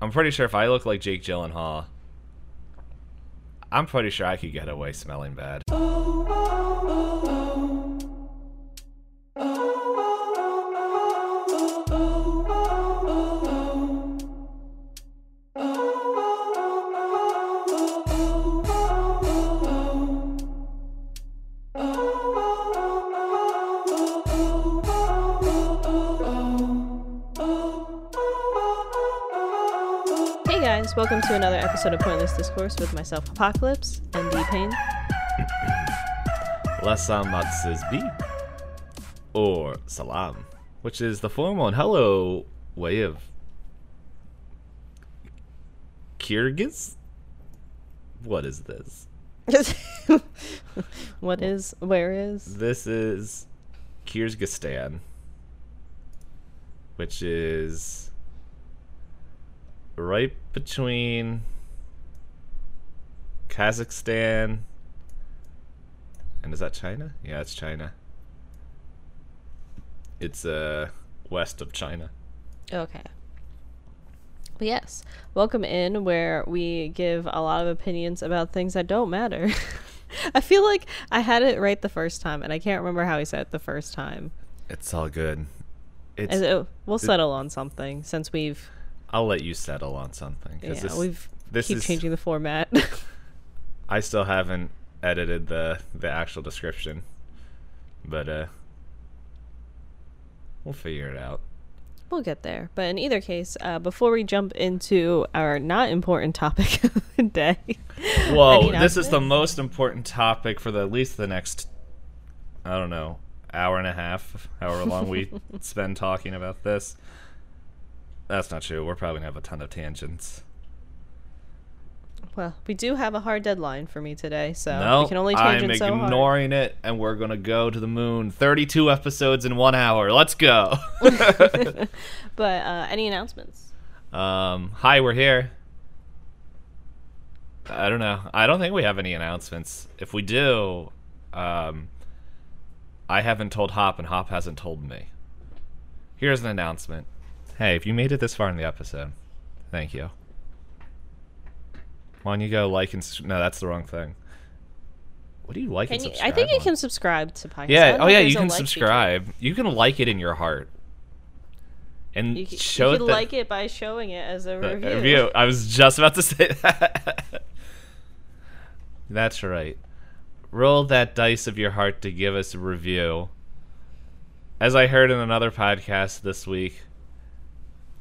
I'm pretty sure if I look like Jake Gyllenhaal, I'm pretty sure I could get away smelling bad. Episode of Pointless Discourse with myself, Apocalypse, and D Pain. Lassamatsizbi or salam, which is the formal and hello way of Kyrgyz. What is this? what is, where is? This is Kyrgyzstan, which is right between Kazakhstan and is that China? Yeah, it's China. It's uh west of China. Okay. But yes, welcome in where we give a lot of opinions about things that don't matter. I feel like I had it right the first time, and I can't remember how he said it the first time. It's all good. It's it- we'll settle on something since we've I'll let you settle on something yeah, this, we've this keep is changing the format. I still haven't edited the the actual description, but uh, we'll figure it out. We'll get there. But in either case, uh, before we jump into our not important topic of the day, Whoa, this is the most important topic for the, at least the next, I don't know, hour and a half, however long we spend talking about this. That's not true. We're probably gonna have a ton of tangents. Well, we do have a hard deadline for me today, so no, we can only I'm tangent so hard. ignoring it, and we're gonna go to the moon. Thirty-two episodes in one hour. Let's go. But uh, any announcements? Um, hi, we're here. I don't know. I don't think we have any announcements. If we do, um, I haven't told Hop, and Hop hasn't told me. Here's an announcement. Hey, if you made it this far in the episode, thank you. You go like and no? That's the wrong thing. What do you like Can and you, subscribe? I think you on? can subscribe to podcasts. Yeah. Oh yeah, you can like feature. subscribe. You can like it in your heart, and You, c- show you it can that- like it by showing it as a review. review. I was just about to say that. That's right. Roll that dice of your heart to give us a review. As I heard in another podcast this week,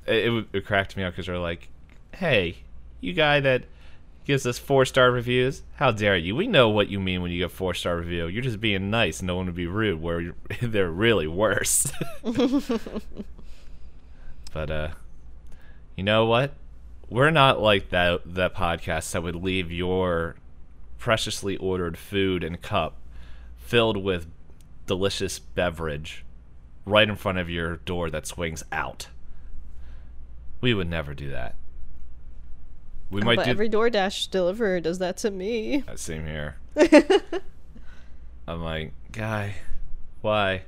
it, it, it cracked me up because they're like, "Hey, you guy that gives us four star reviews, how dare you? We know what you mean when you get four star review. You're just being nice. No one would be rude. Where they're really worse." but uh, you know what? We're not like that that podcast that would leave your preciously ordered food and cup filled with delicious beverage right in front of your door that swings out. We would never do that. We might but do every DoorDash deliverer does that to me. Uh, same here. I'm like, guy, why?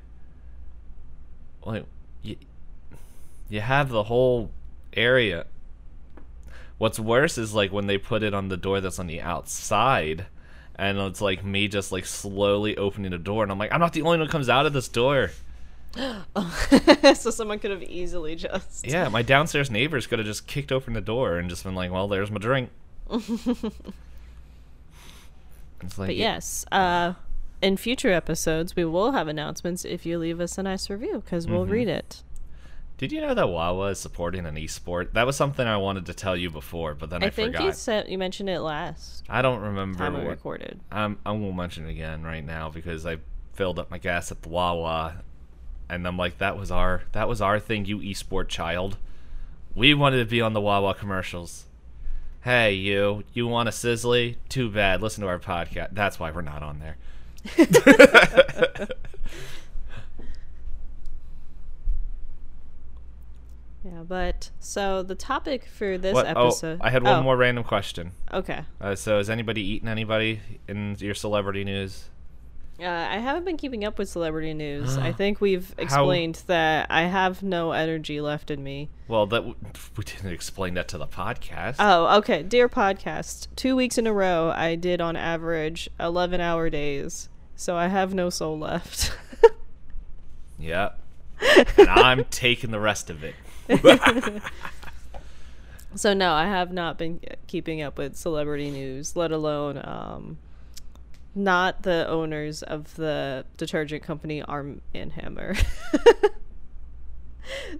Like, you, you have the whole area. What's worse is like when they put it on the door that's on the outside, and it's like me just like slowly opening the door, and I'm like, I'm not the only one who comes out of this door. so someone could have easily just. Yeah, my downstairs neighbors could have just kicked open the door and just been like, well, there's my drink. like, But yes, uh, in future episodes, we will have announcements if you leave us a nice review because we'll Mm-hmm. read it. Did you know that Wawa is supporting an esport? That was something I wanted to tell you before, but then I, I think forgot. you said you mentioned it last I don't remember. time we recorded. I'm, I won't mention it again right now because I filled up my gas at the Wawa, and I'm like, that was our that was our thing, you esport child. We wanted to be on the Wawa commercials. Hey, you, you want a Sizzli? Too bad. Listen to our podcast. That's why we're not on there. Yeah, but so the topic for this What- oh, episode. I had one oh, more random question. Okay. Uh, so, has anybody eaten anybody in your celebrity news? Uh, I haven't been keeping up with celebrity news. I think we've explained that I have no energy left in me. Well, that w- we didn't explain that to the podcast. Oh, okay. Dear podcast, two weeks in a row, I did on average 11 hour days. So I have no soul left. yep. and I'm taking the rest of it. so no, I have not been keeping up with celebrity news, let alone um, not the owners of the detergent company Arm and Hammer.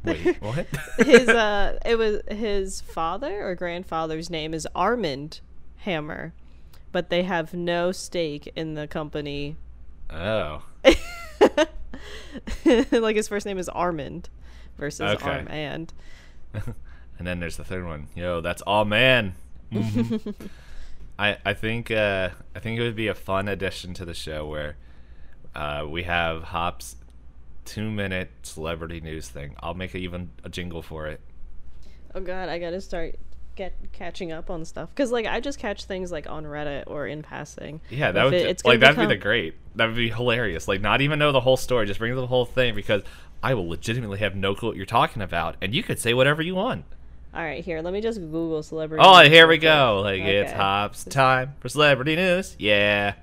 Wait, what? his uh it was his father or grandfather's name is Armand Hammer, but they have no stake in the company. oh. like his first name is Armand versus Okay. Armand. and then there's the third one. Yo, that's all man. Mhm. I I think uh, I think it would be a fun addition to the show where uh, we have Hop's two minute celebrity news thing. I'll make even a jingle for it. Oh god, I gotta start get catching up on stuff because like I just catch things like on Reddit or in passing. Yeah, that If would it- it's like that'd be the great. That would be hilarious. Like not even know the whole story, just bring the whole thing because I will legitimately have no clue what you're talking about, and you could say whatever you want. All right, here, let me just Google celebrity. Oh, here we go. Like it's Hops time for celebrity news. Yeah.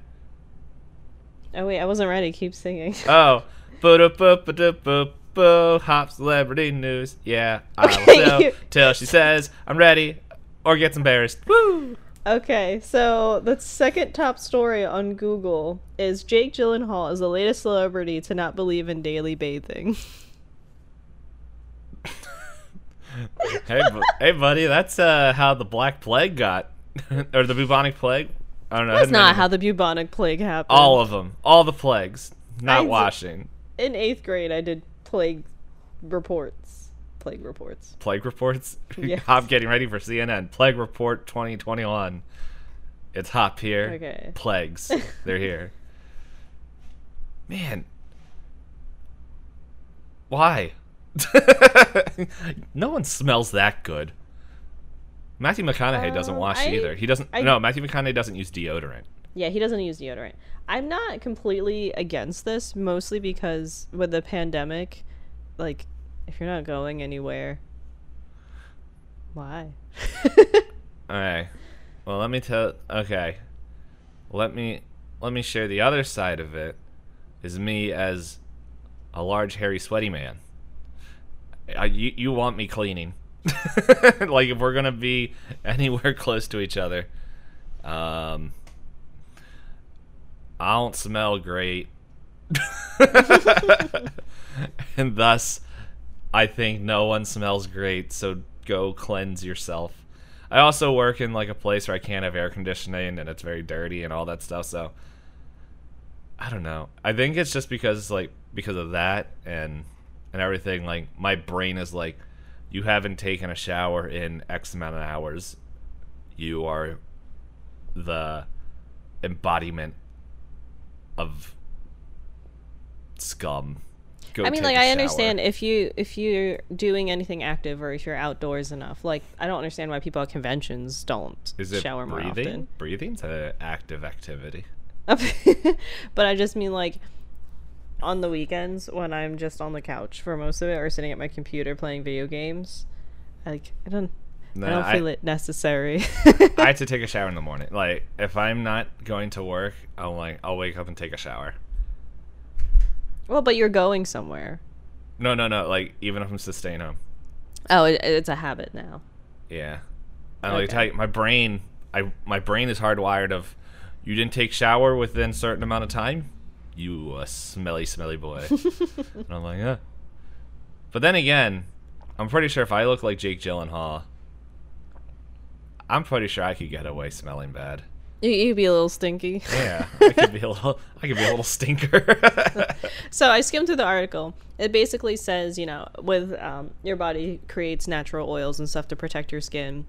Oh wait, I wasn't ready. Keep singing. Oh, hop celebrity news. Yeah, I will Okay, you- till she says I'm ready or gets embarrassed. Woo! Okay, so the second top story on Google is Jake Gyllenhaal is the latest celebrity to not believe in daily bathing. Hey, bu- hey, buddy, that's uh, how the Black Plague got, or the bubonic plague. I don't know. That's hadn't how the bubonic plague happened. all of them, all the plagues, not I- washing. in eighth grade, I did plague reports. Plague reports. Plague reports. Yes. Hop getting ready for CNN. Plague report 2021. It's Hop here. Okay. Plagues. They're here. Man. Why? no one smells that good. Matthew McConaughey doesn't Um, wash I- either. He doesn't. I- no, Matthew McConaughey doesn't use deodorant. Yeah, he doesn't use deodorant. I'm not completely against this, mostly because with the pandemic, like, if you're not going anywhere, why? All right. Well, let me tell. Okay. Let me let me share the other side of it. Is me as a large, hairy, sweaty man. I, you you want me cleaning? like if we're gonna be anywhere close to each other, um, I don't smell great, and thus, I think no one smells great. So go cleanse yourself. I also work in like a place where I can't have air conditioning and it's very dirty and all that stuff. So I don't know. I think it's just because like because of that and and everything. Like my brain is like, you haven't taken a shower in X amount of hours. You are the embodiment of scum. Go I mean, like I shower. understand if you if you're doing anything active or if you're outdoors enough. Like I don't understand why people at conventions don't Is it shower more breathing? often. Breathing's an active activity. but I just mean like on the weekends when I'm just on the couch for most of it or sitting at my computer playing video games. Like I don't I don't I- feel it necessary. I have to take a shower in the morning. Like if I'm not going to work, I'll like I'll wake up and take a shower. well, but you're going somewhere. No, no, no. Like even if I'm just staying home. Oh, it, it's a habit now. Yeah. I like tell you, my brain, I my brain is hardwired of, you didn't take shower within a certain amount of time, you a smelly, smelly boy. and I'm like, yeah. But then again, I'm pretty sure if I look like Jake Gyllenhaal, I'm pretty sure I could get away smelling bad. You you'd be a little stinky. Yeah, I could be a little, I could be a little stinker. So I skimmed through the article. It basically says, you know, with um, your body creates natural oils and stuff to protect your skin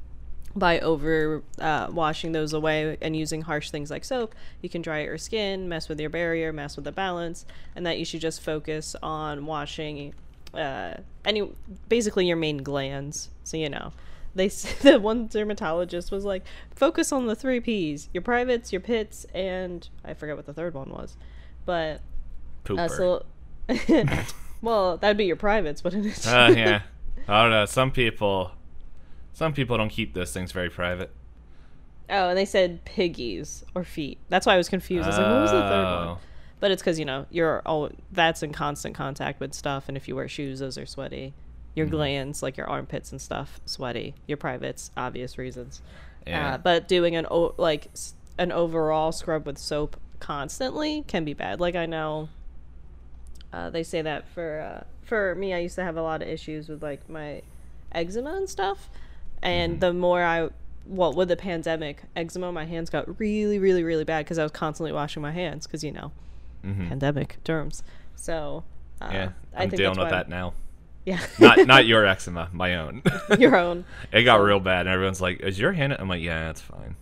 by over uh, washing those away and using harsh things like soap. You can dry out your skin, mess with your barrier, mess with the balance, and that you should just focus on washing uh, any basically your main glands. So you know. They the one dermatologist was like, focus on the three P's: your privates, your pits, and I forget what the third one was But uh, so, well, that'd be your privates, wouldn't it? Uh, yeah. I don't know. Some people, some people don't keep those things very private. oh, and they said piggies or feet. That's why I was confused. I was like, what was the third one? Oh. But it's because you know you're all that's in constant contact with stuff, and if you wear shoes, those are sweaty. Your Mm-hmm. glands, like your armpits and stuff, sweaty. Your privates, obvious reasons. Yeah. Uh, but doing an o- like an overall scrub with soap constantly can be bad. Like I know, uh, they say that for uh, for me, I used to have a lot of issues with like my eczema and stuff, and Mm-hmm. the more I well with the pandemic, eczema, my hands got really, really, really bad because I was constantly washing my hands because you know, Mhm. pandemic germs. So uh, Yeah, I I'm think dealing with that now. Yeah, Not not your eczema, my own. your own. it got real bad, and everyone's like, "Is your hand?" I'm like, "Yeah, it's fine."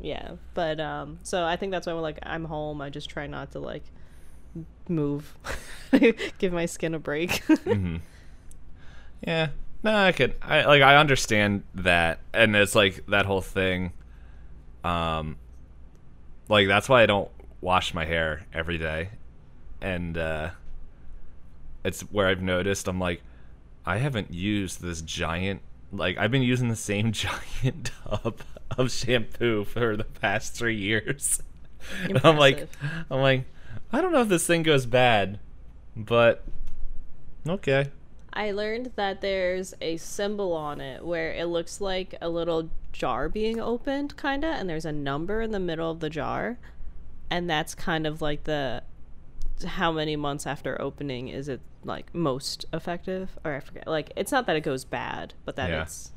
Yeah, but um, so I think that's why when like I'm home, I just try not to like move, give my skin a break. hmm Yeah. No, I could. I like. I understand that, and it's like that whole thing. Um, like that's why I don't wash my hair every day, and uh, it's where I've noticed I'm like, I haven't used this giant. Like I've been using the same giant tub of shampoo for the past three years. And I'm like, I'm like, I don't know if this thing goes bad, but okay. I learned that there's a symbol on it where it looks like a little jar being opened, kind of, and there's a number in the middle of the jar, and that's kind of like the how many months after opening is it like most effective, or I forget. Like it's not that it goes bad, but that Yeah. it's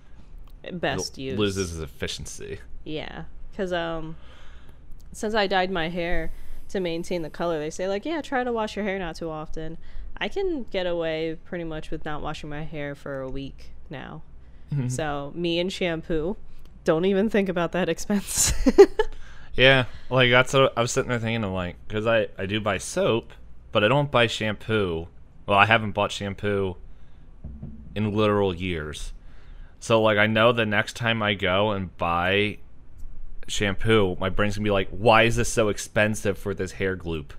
best L- used. loses its efficiency. Yeah, because um, since I dyed my hair to maintain the color, they say like, yeah, try to wash your hair not too often. I can get away pretty much with not washing my hair for a week now. Mm-hmm. So me and shampoo, don't even think about that expense. Yeah, like that's what I was sitting there thinking. I'm like, because I I do buy soap, but I don't buy shampoo. Well, I haven't bought shampoo in literal years. So like, I know the next time I go and buy shampoo, my brain's gonna be like, why is this so expensive for this hair gloop?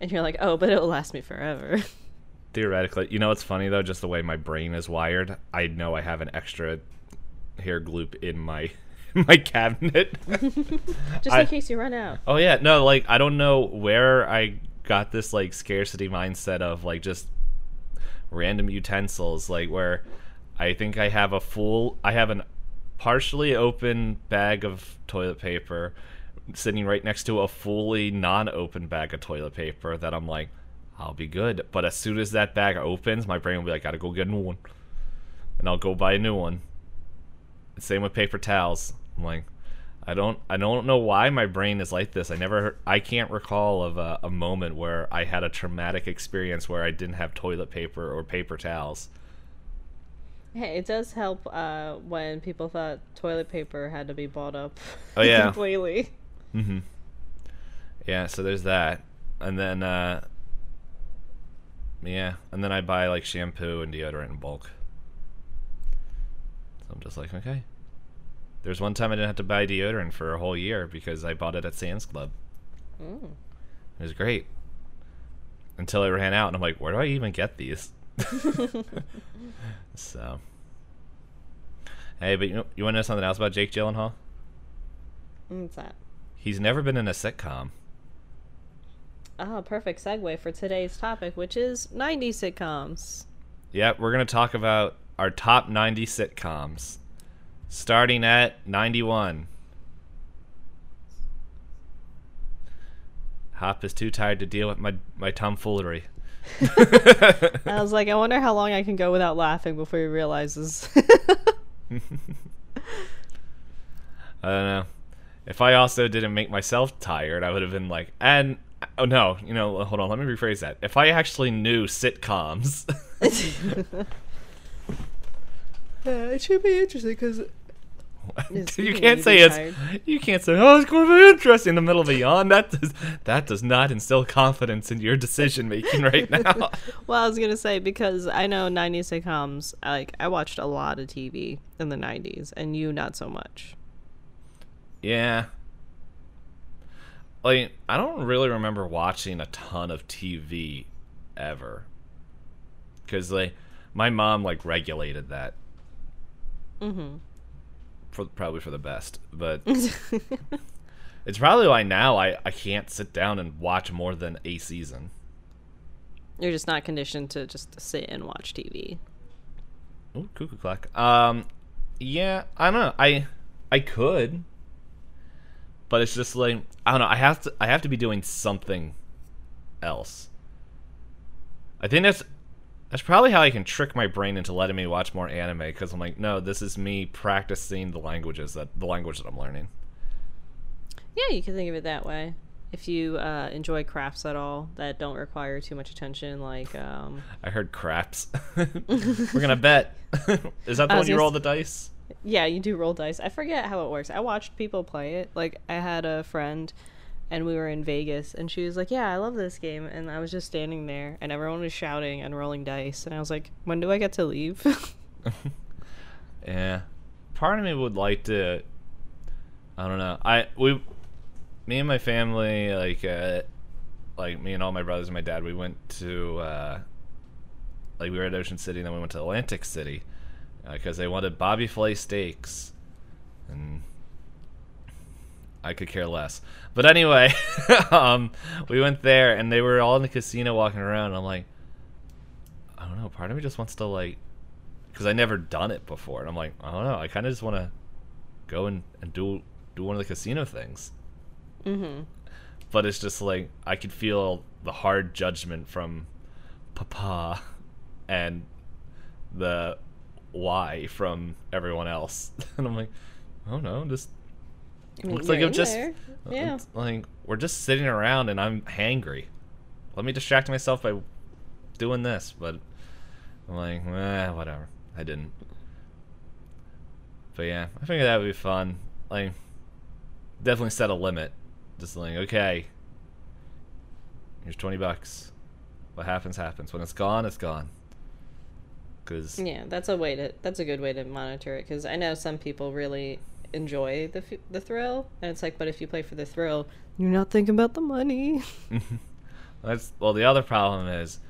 And you're like, oh, but it'll last me forever. Theoretically, you know what's funny though? Just the way my brain is wired, I know I have an extra hair gloop in my my cabinet. Just I- in case you run out. Oh yeah, no, like I don't know where I got this like scarcity mindset of like just random utensils, like where I think I have a full, I have an partially open bag of toilet paper sitting right next to a fully non-open bag of toilet paper that I'm like, I'll be good. But as soon as that bag opens, my brain will be like, gotta go get a new one, and I'll go buy a new one. Same with paper towels. I'm like, I don't I don't know why my brain is like this. I never I can't recall of a, a moment where I had a traumatic experience where I didn't have toilet paper or paper towels. Hey, it does help uh, when people thought toilet paper had to be bought up. Oh, yeah. completely. Mm-hmm. Yeah, so there's that, and then uh, yeah, and then I buy like shampoo and deodorant in bulk. So I'm just like, okay. There's one time I didn't have to buy deodorant for a whole year because I bought it at Sam's Club. Mm. It was great. Until I ran out, and I'm like, where do I even get these? so. Hey, but you, know, you want to know something else about Jake Gyllenhaal? What's that? He's never been in a sitcom. Oh, perfect segue for today's topic, which is 90 sitcoms. Yeah, we're going to talk about our top 90 sitcoms. Starting at 91. Hop is too tired to deal with my, my tomfoolery. I was like, I wonder how long I can go without laughing before he realizes. I don't know. If I also didn't make myself tired, I would have been like, and oh no, you know, hold on, let me rephrase that. If I actually knew sitcoms, yeah, it should be interesting because you can't say being it's tired. you can't say oh it's going to be interesting in the middle of a yawn. That does that does not instill confidence in your decision making right now. well, I was gonna say because I know 90s sitcoms. Like I watched a lot of TV in the 90s, and you not so much. Yeah. like I don't really remember watching a ton of TV ever. Cuz like my mom like regulated that Mhm. for probably for the best, but it's probably why now I I can't sit down and watch more than a season. You're just not conditioned to just sit and watch TV. Ooh, cuckoo clock. Um, yeah, I don't know. I I could, but it's just like I don't know. I have to. I have to be doing something else. I think that's that's probably how I can trick my brain into letting me watch more anime because I'm like, no, this is me practicing the languages that the language that I'm learning. Yeah, you can think of it that way. If you uh, enjoy crafts at all that don't require too much attention, like um, I heard craps. We're gonna bet. is that the one you roll the dice? Yeah, you do roll dice. I forget how it works. I watched people play it. Like I had a friend, and we were in Vegas, and she was like, "Yeah, I love this game," and I was just standing there, and everyone was shouting and rolling dice, and I was like, "When do I get to leave?" Yeah. Part of me would like to I don't know. I we me and my family like uh like me and all my brothers and my dad we went to uh like we were at Ocean City and then we went to Atlantic City because they wanted Bobby Flay steaks and I could care less. But anyway, um we went there and they were all in the casino walking around I'm like I don't know, part of me just wants to like because I never done it before, and I'm like, I don't know, I kind of just want to go and, and do do one of the casino things. mm-hmm. But it's just like I could feel the hard judgment from Papa and the why from everyone else, and I'm like, oh no, just I mean, looks like I'm just there. Yeah. like we're just sitting around and I'm hangry. Let me distract myself by doing this, but I'm like, eh, whatever. I didn't. But yeah, I think that would be fun. Like, definitely set a limit. Just like, okay, here's twenty bucks. What happens, happens. When it's gone, it's gone. Cause Yeah, that's a way to. That's a good way to monitor it because I know some people really enjoy the f- the thrill, and it's like, but if you play for the thrill, you're not thinking about the money. that's well. The other problem is,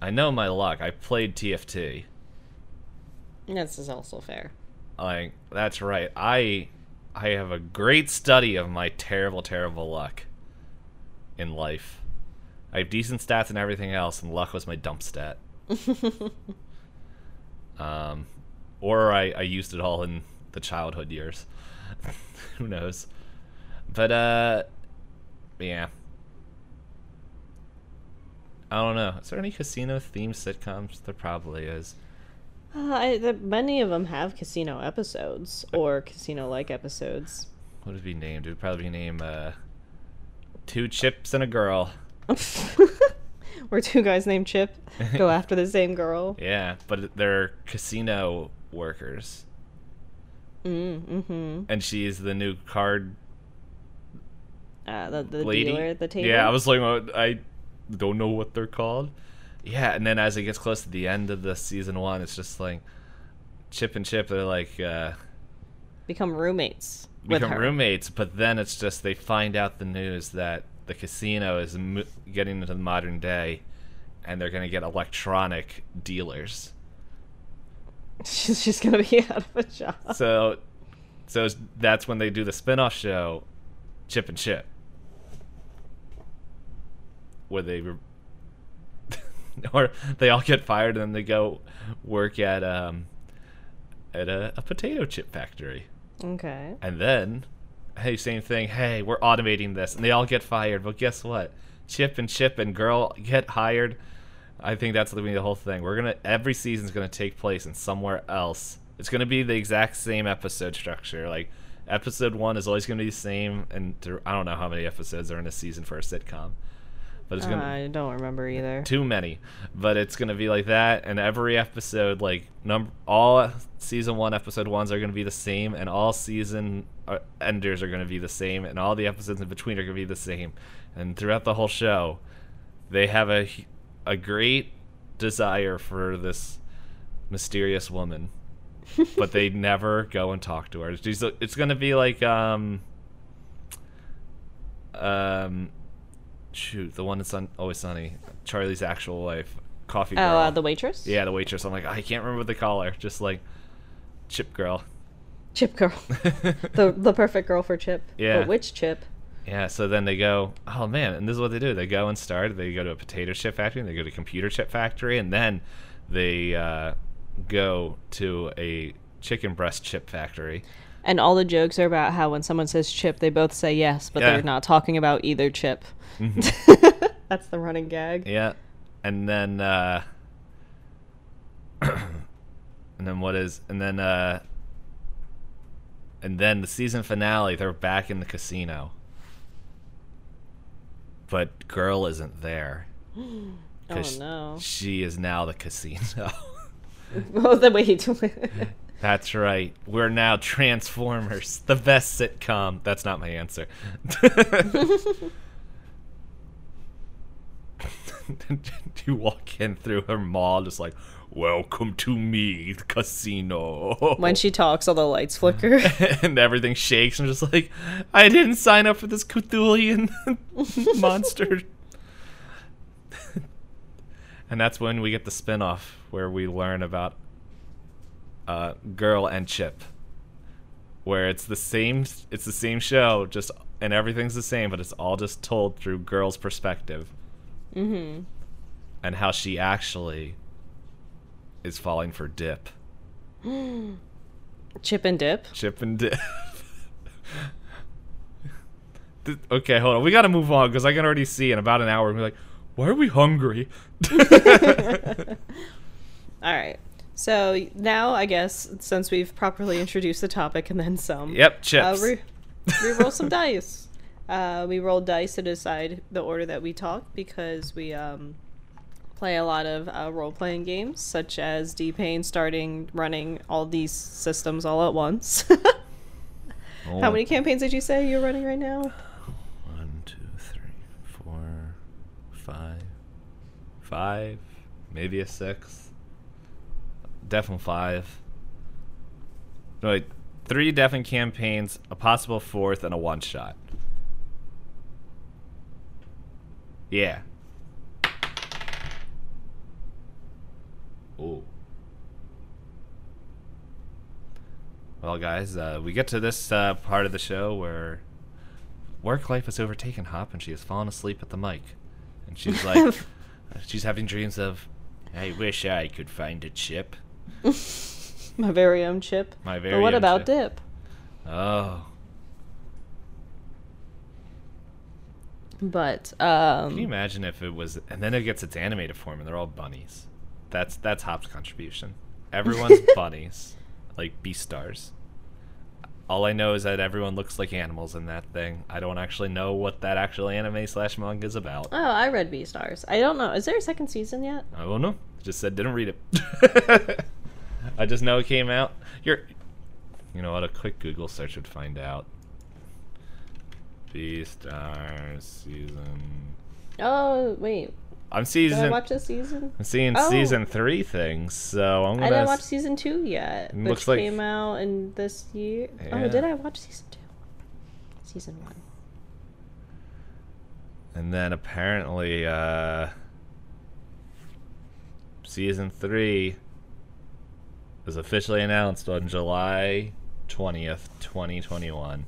I know my luck. I played TFT. this is also fair. Like that's right. I I have a great study of my terrible, terrible luck in life. I have decent stats and everything else, and luck was my dump stat. um, or I, I used it all in the childhood years. Who knows? But uh, yeah. I don't know. Is there any casino themed sitcoms? There probably is. Uh, I, the, many of them have casino episodes or casino-like episodes. What would it be named? It would probably be named uh, Two Chips and a Girl. Where two guys named Chip go after the same girl. Yeah, but they're casino workers, Mm, mm-hmm. and she's the new card Uh, the the lady. dealer at the table. Yeah, I was like, I don't know what they're called. Yeah, and then as it gets close to the end of the season one, it's just like Chip and Chip. They're like uh, become roommates. with become roommates, but then it's just they find out the news that the casino is mo- getting into the modern day, and they're gonna get electronic dealers. She's just gonna be out of a job. so so that's when they do the spin-off show chip and chip where they re- or they all get fired and then they go work at um at a, a potato chip factory Okay. and then hey same thing. Hey we're automating this. And they all get fired. But guess what? Chip and chip and girl get hired. I think that's gonna be the whole thing. We're gonna every season's gonna take place in somewhere else. It's gonna be the exact same episode structure. Like episode one is always gonna be the same and there, i don't know how many episodes are in a season for a sitcom but it's gonna I don't remember either. too many. But it's gonna be like that and every episode like number all season one episode ones are gonna be the same and all season uh, enders are gonna be the same and all the episodes in between are gonna be the same. And throughout the whole show they have a a great desire for this mysterious woman but they never go and talk to her. She's, it's gonna be like um um, shoot, the one that's on Always Sunny, Charlie's actual wife, Coffee Oh, Girl. uh, the waitress. yeah, the waitress. I'm like, I can't remember what they call her. Just like Chip Girl. Chip girl. the the perfect girl for Chip. Yeah. But which Chip? Yeah, so then they go, oh man, and this is what they do. They go and start. They go to a potato chip factory, and they go to a computer chip factory, and then they uh, go to a chicken breast chip factory. And all the jokes are about how when someone says chip, they both say yes, but Yeah. they're not talking about either chip. That's the running gag. Yeah, and then uh, and then what is and then uh, and then the season finale. They're back in the casino, but girl isn't there. Oh no. She is now the casino. Oh, the wait. That's right. We're now Transformers, the best sitcom. That's not my answer. you walk in through her mall, just like, "Welcome to me, the casino." when she talks, all the lights flicker. and everything shakes, I'm just like, I didn't sign up for this Cthulhian monster. and that's when we get the spin-off where we learn about uh, Girl and Chip, where it's the same. It's the same show, just and everything's the same, but it's all just told through Girl's perspective mm-hmm. and how she actually is falling for Dip. Chip and dip. Chip and dip. Okay, hold on. We got to move on because I can already see in about an hour. We're like, why are we hungry? All right. So now, I guess, since we've properly introduced the topic and then some, yep, uh, chips. re- we roll some dice. Uh, we rolled dice to decide the order that we talk because we um, play a lot of uh, role playing games, such as D Pain starting running all these systems all at once. Oh, How many campaigns did you say you're running right now? One, two, three, four, five, five, maybe a six. Definitely five. No, wait, three definite campaigns, a possible fourth, and a one shot. Yeah. Oh. Well, guys, uh, we get to this uh, part of the show where work life has overtaken Hop, and she has fallen asleep at the mic, and she's like, she's having dreams of, I wish I could find a chip. My very own chip. My very But what about chip. dip? Oh, But um, can you um, imagine if it was? And then it gets its animated form, and they're all bunnies. That's that's Hop's contribution. Everyone's bunnies, like Beastars. All I know is that everyone looks like animals in that thing. I don't actually know what that actual anime slash manga is about. oh, I read Beastars. I don't know. Is there a second season yet? I don't know. Just said didn't read it. I just know it came out. You're, you know what? A quick Google search would find out. Beastars season. Oh wait, I'm season. did I watch this season? I'm seeing Oh. season three things, so I'm gonna. didn't watch season two yet, which looks like- came out in this year. Yeah. Oh, did I watch season two? Season one. and then apparently, uh, season three was officially announced on July twentieth, twenty twenty one.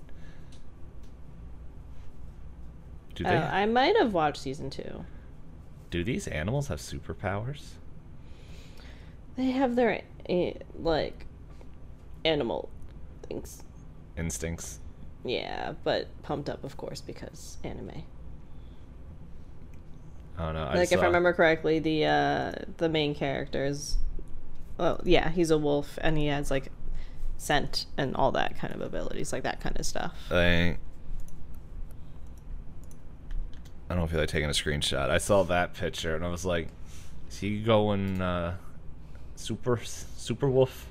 Do Oh, they? I might have watched season two. Do these animals have superpowers? They have their eh, like animal things. Instincts. Yeah, but pumped up, of course, because anime. I don't know. I like if saw- I remember correctly, the uh the main character is, well, yeah, he's a wolf and he has like scent and all that kind of abilities, like that kind of stuff. I, I don't feel like taking a screenshot. I saw that picture and I was like, is he going uh, super super wolf?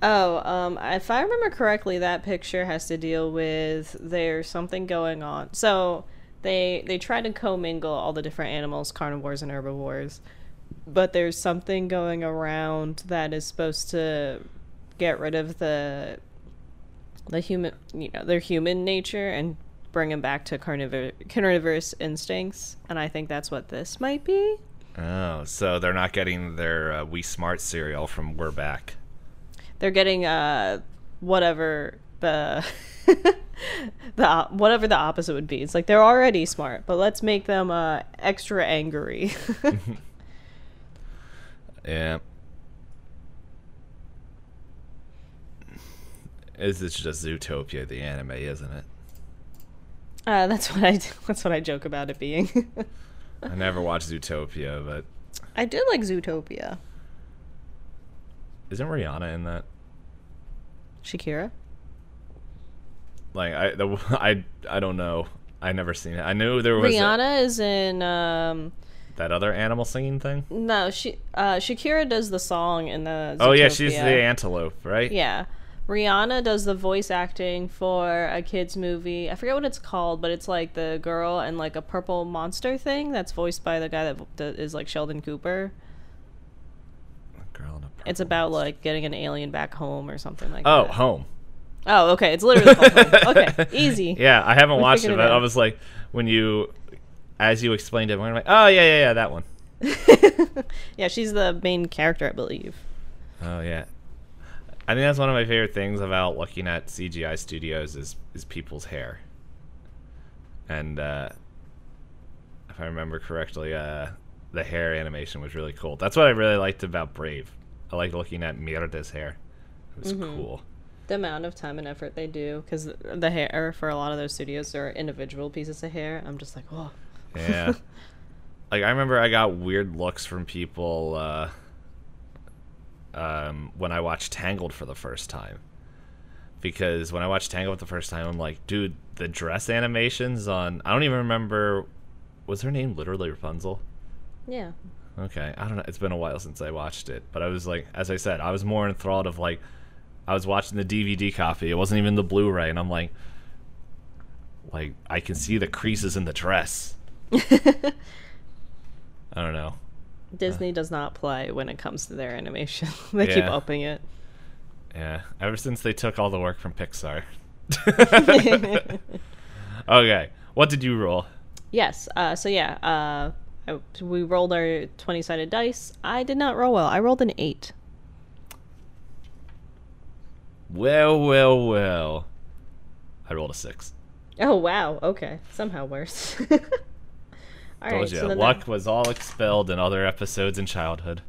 Oh, um, if I remember correctly, that picture has to deal with there's something going on. So they they try to commingle all the different animals, carnivores and herbivores, but there's something going around that is supposed to get rid of the the human, you know, their human nature and bring him back to carnivorous instincts, and I think that's what this might be. Oh, so they're not getting their uh, We Smart cereal from We're Back. They're getting uh whatever the the whatever the opposite would be. It's like they're already smart, but let's make them uh extra angry. Yeah. Is this just Zootopia, the anime, isn't it? Uh, that's what I that's what I joke about it being. I never watched Zootopia, but I did like Zootopia. isn't Rihanna in that? Shakira. Like I, the, I, I don't know. I never seen it. I knew there was a- Rihanna is in um that other animal singing thing. no, she uh Shakira does the song in the Oh yeah, she's the antelope, right? Yeah. Rihanna does the voice acting for a kids movie. I forget what it's called, but it's like the girl and like a purple monster thing that's voiced by the guy that, that is like Sheldon Cooper. Girl in a It's about monster. like getting an alien back home or something like Oh, that. Oh, home. Oh, okay. It's literally called home. Okay, easy. Yeah, I haven't We watched it but I was like, when you, as you explained it, I'm like, oh yeah, yeah, yeah, that one. yeah, she's the main character, I believe. Oh yeah. I think that's one of my favorite things about looking at CGI studios is is people's hair. And uh, if I remember correctly, uh, the hair animation was really cool. That's what I really liked about Brave. I liked looking at Merida's hair. It was Mm-hmm. cool. The amount of time and effort they do, because the hair for a lot of those studios are individual pieces of hair. I'm just like, oh. Yeah. like I remember I got weird looks from people uh, um, when I watched Tangled for the first time. Because when I watched Tangled for the first time, I'm like, dude, the dress animations on I don't even remember was her name literally Rapunzel? Yeah. Okay, I don't know. It's been a while since I watched it, but I was like, as I said, I was more enthralled of like, I was watching the DVD copy. It wasn't even the Blu-ray, and I'm like, like I can see the creases in the dress. I don't know. Disney does not play when it comes to their animation. they keep upping it. Yeah, ever since they took all the work from Pixar. okay, what did you roll? Yes. Uh, so yeah, uh, I, we rolled our twenty-sided dice. I did not roll well. I rolled an eight. Well, well, well. I rolled a six. Oh wow. Okay. Somehow worse. All Told right. you, So luck was all expelled in other episodes in childhood.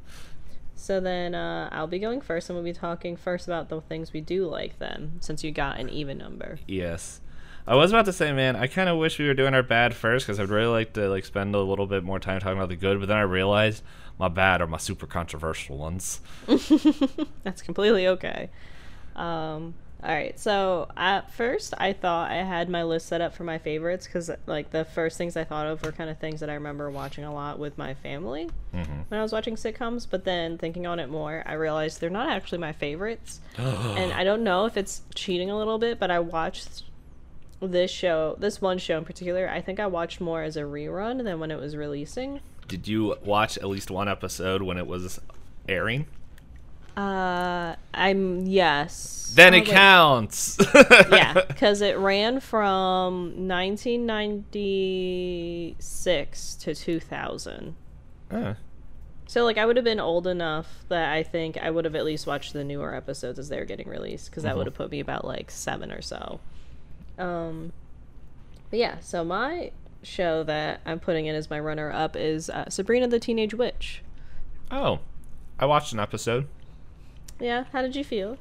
so then uh, I'll be going first, and we'll be talking first about the things we do like. Then, since you got an even number. Yes. I was about to say, man, I kind of wish we were doing our bad first because I'd really like to like spend a little bit more time talking about the good. But then I realized my bad are my super controversial ones. That's completely okay. Um, all right. So at first, I thought I had my list set up for my favorites because like the first things I thought of were kind of things that I remember watching a lot with my family mm-hmm. when I was watching sitcoms. But then thinking on it more, I realized they're not actually my favorites, and I don't know if it's cheating a little bit. But I watched this show, this one show in particular. I think I watched more as a rerun than when it was releasing. Did you watch at least one episode when it was airing? Uh, I'm yes. Then Oh, it wait. counts. yeah, because it ran from 1996 to 2000. Uh, So, like, I would have been old enough that I think I would have at least watched the newer episodes as they were getting released, because that would have put me about like seven or so. Um, but yeah, so my show that I'm putting in as my runner up is uh, Sabrina the Teenage Witch. oh, I watched an episode. Yeah, how did you feel?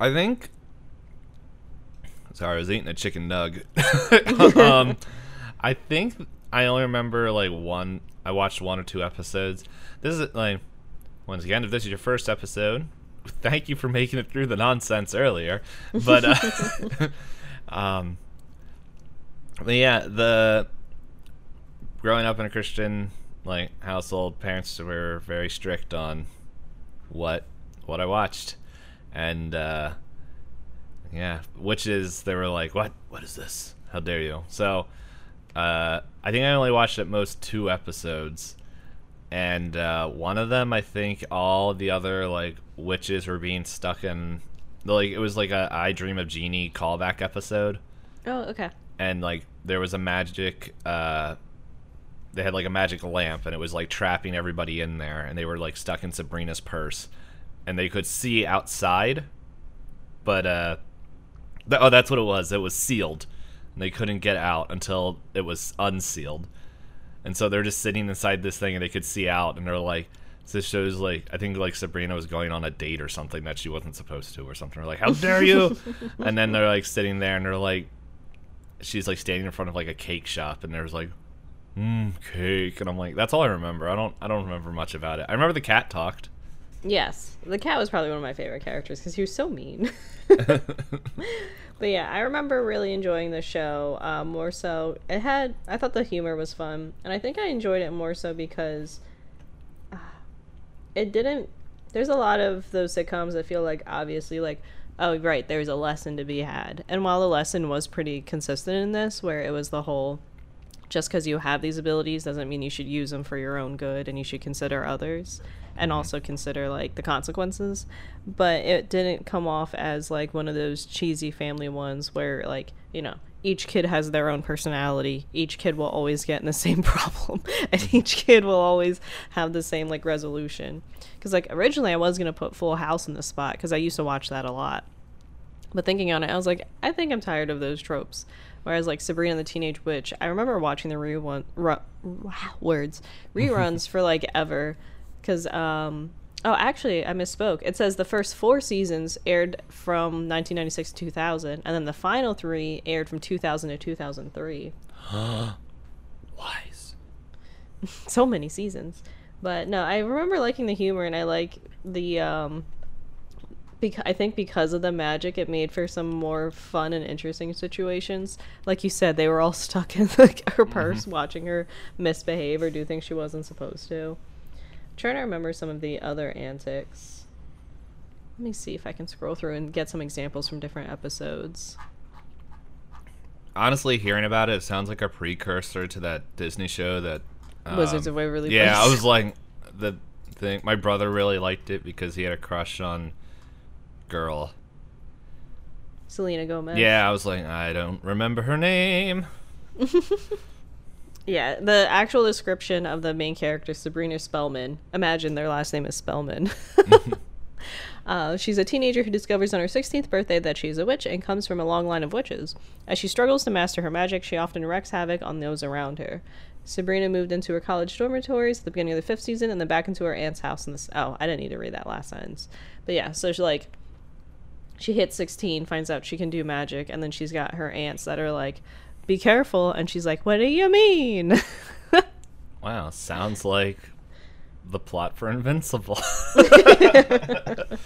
I think. Sorry, I was eating a chicken nug. um, I think I only remember like one. I watched one or two episodes. This is like once again, if this is your first episode, thank you for making it through the nonsense earlier. But uh, um, but yeah, the growing up in a Christian like household, parents were very strict on what what I watched, and uh, yeah, witches. They were like, "What? What is this? How dare you?" So, uh, I think I only watched at most two episodes, and uh, one of them, I think, all the other like witches were being stuck in. Like it was like a I Dream of Jeannie callback episode. Oh, okay. and like there was a magic uh they had like a magic lamp and it was like trapping everybody in there and they were like stuck in Sabrina's purse and they could see outside but uh th- oh that's what it was it was sealed and they couldn't get out until it was unsealed and so they're just sitting inside this thing and they could see out and they're like this shows like I think like Sabrina was going on a date or something that she wasn't supposed to or something. They're like, "How dare you!" and then they're like sitting there and they're like, she's like standing in front of like a cake shop and there's like mmm cake and i'm like that's all i remember i don't i don't remember much about it i remember the cat talked Yes, the cat was probably one of my favorite characters because he was so mean. but yeah, I remember really enjoying the show. Uh, more so, it had. I thought the humor was fun, and I think I enjoyed it more so because uh, it didn't. There's a lot of those sitcoms that feel like obviously like oh right there's a lesson to be had, and while the lesson was pretty consistent in this, where it was the whole just because you have these abilities doesn't mean you should use them for your own good and you should consider others and also consider like the consequences. But it didn't come off as like one of those cheesy family ones where like you know each kid has their own personality. Each kid will always get in the same problem and mm-hmm. each kid will always have the same like resolution. Because like originally i was going to put full house in the spot because i used to watch that a lot. But thinking on it, I was like, I think I'm tired of those tropes. Whereas like Sabrina the Teenage Witch, I remember watching the rerun, ru- words reruns for like ever, because um oh actually I misspoke. It says the first four seasons aired from 1996 to 2000, and then the final three aired from 2000 to 2003. Huh. wise so many seasons. But no, I remember liking the humor and I like the um bec- I think because of the magic it made for some more fun and interesting situations. Like you said, they were all stuck in like her purse watching her misbehave or do things she wasn't supposed to. I'm trying to remember some of the other antics. Let me see if I can scroll through and get some examples from different episodes. honestly hearing about it, it sounds like a precursor to that disney show that um, Wizards of Waverly yeah Place. i was like the thing my brother really liked it because he had a crush on girl Selena Gomez. yeah i was like i don't remember her name Yeah, the actual description of the main character, Sabrina Spellman. Imagine their last name is Spellman. uh, she's a teenager who discovers on her 16th birthday that she's a witch and comes from a long line of witches. As she struggles to master her magic, she often wreaks havoc on those around her. Sabrina moved into her college dormitories at the beginning of the fifth season and then back into her aunt's house in this. Oh, I didn't need to read that last sentence. But yeah, so she like she hits 16 finds out she can do magic and then she's got her aunts that are like be careful and she's like what do you mean wow sounds like the plot for invincible to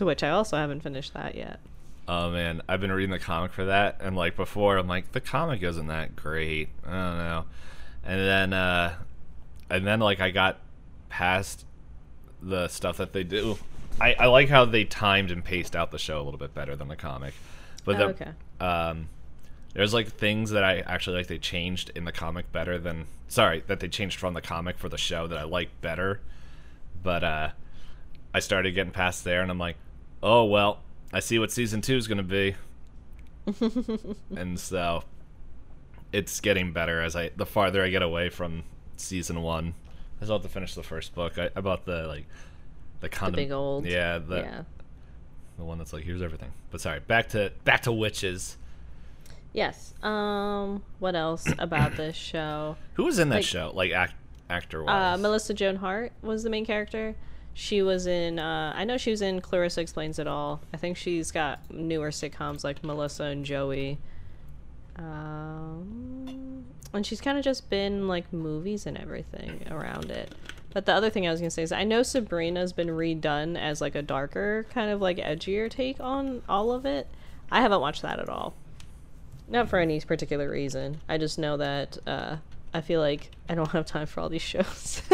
which i also haven't finished that yet Oh man, I've been reading the comic for that, and like before, I'm like the comic isn't that great. I don't know, and then uh, and then like I got past the stuff that they do. I, I like how they timed and paced out the show a little bit better than the comic, but Oh, the, okay. um, there's like things that I actually like they changed in the comic better than sorry that they changed from the comic for the show that I like better, but uh, I started getting past there, and I'm like, oh well, I see what season two is gonna be, and so it's getting better as I the farther I get away from season one. I still have to finish the first book. I, I bought the like the condom, big old- yeah the yeah the one that's like here's everything. But sorry, back to back to witches. yes um what else about this show Who was in that Like- show? Like act actor uh wise. melissa joan hart was the main character she was in uh i know she was in clarissa explains it all i think she's got newer sitcoms like melissa and joey um and she's kind of just been like movies and everything around it but the other thing i was gonna say is i know sabrina's been redone as like a darker kind of like edgier take on all of it. I haven't watched that at all. Not for any particular reason. I just know that uh i feel like i don't have time for all these shows.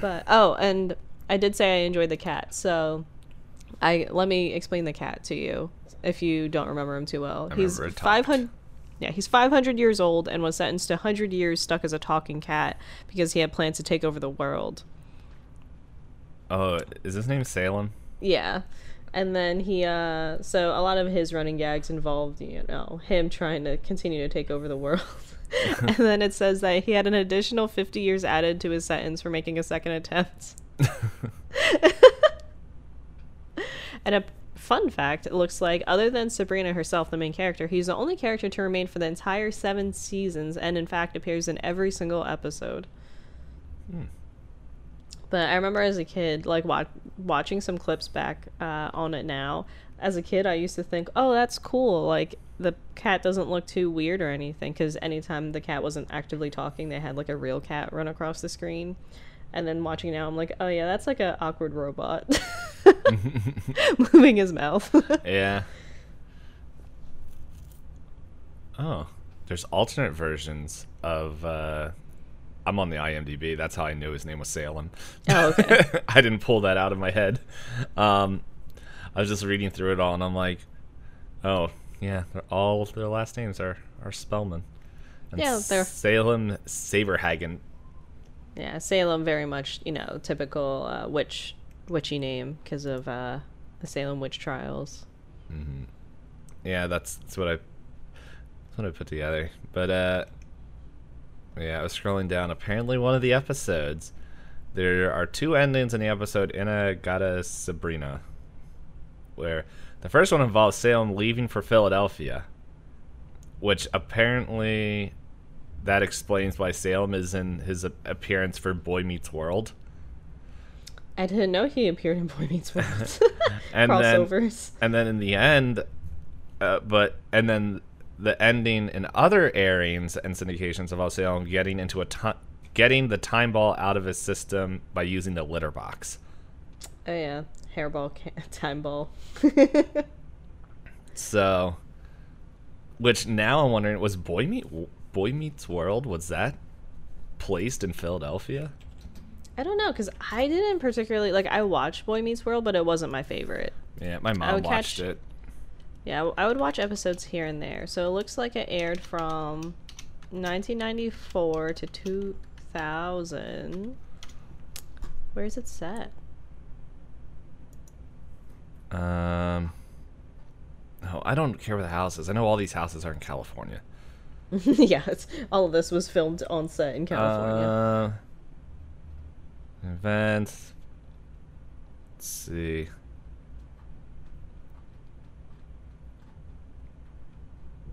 But oh and i did say i enjoyed the cat so i let me explain the cat to you if you don't remember him too well. I he's talked. 500 yeah, he's 500 years old and was sentenced to 100 years stuck as a talking cat because he had plans to take over the world. oh, is his name Salem? Yeah. And then he, uh, so a lot of his running gags involved, you know, him trying to continue to take over the world. and then it says that he had an additional 50 years added to his sentence for making a second attempt. and a fun fact it looks like, other than Sabrina herself, the main character, he's the only character to remain for the entire seven seasons and, in fact, appears in every single episode. But I remember as a kid, like wa- watching some clips back uh, on it now. As a kid, I used to think, "Oh, that's cool." Like the cat doesn't look too weird or anything, because anytime the cat wasn't actively talking, they had like a real cat run across the screen. And then watching now, I'm like, "Oh yeah, that's like an awkward robot moving his mouth." Yeah. Oh, there's alternate versions of. Uh, I'm on the IMDb. That's how I knew his name was Salem. Oh, okay. I didn't pull that out of my head. Um, I was just reading through it all, and I'm like, oh yeah, they're all their last names are are Spellman. And Yeah, they're- Salem Saberhagen. Yeah, Salem, very much you know typical uh, witch witchy name because of uh, the Salem witch trials. Mm-hmm. Yeah, that's that's what I that's what I put together. But uh yeah, I was scrolling down. Apparently one of the episodes there are two endings in the episode Inna Gata Sabrina. Where the first one involves Salem leaving for Philadelphia. Which apparently that explains why Salem is in his appearance for Boy Meets World. I didn't know he appeared in Boy Meets World And then crossovers. and then in the end uh, but and then the ending in other airings and syndications of Salem getting into a ti getting the time ball out of his system by using the litter box. Oh yeah, hairball, ca- time ball. So, which now I'm wondering was Boy Meet Boy Meets World was that placed in Philadelphia? I don't know because I didn't particularly like. I watched Boy Meets World, but it wasn't my favorite. Yeah, my mom watched catch- it. Yeah, I would watch episodes here and there. So it looks like it aired from 1994 to 2000. Where is it set? Um, no, I don't care where the house is. I know all these houses are in California. yeah, it's, all of this was filmed on set in California. Uh, events. Let's see.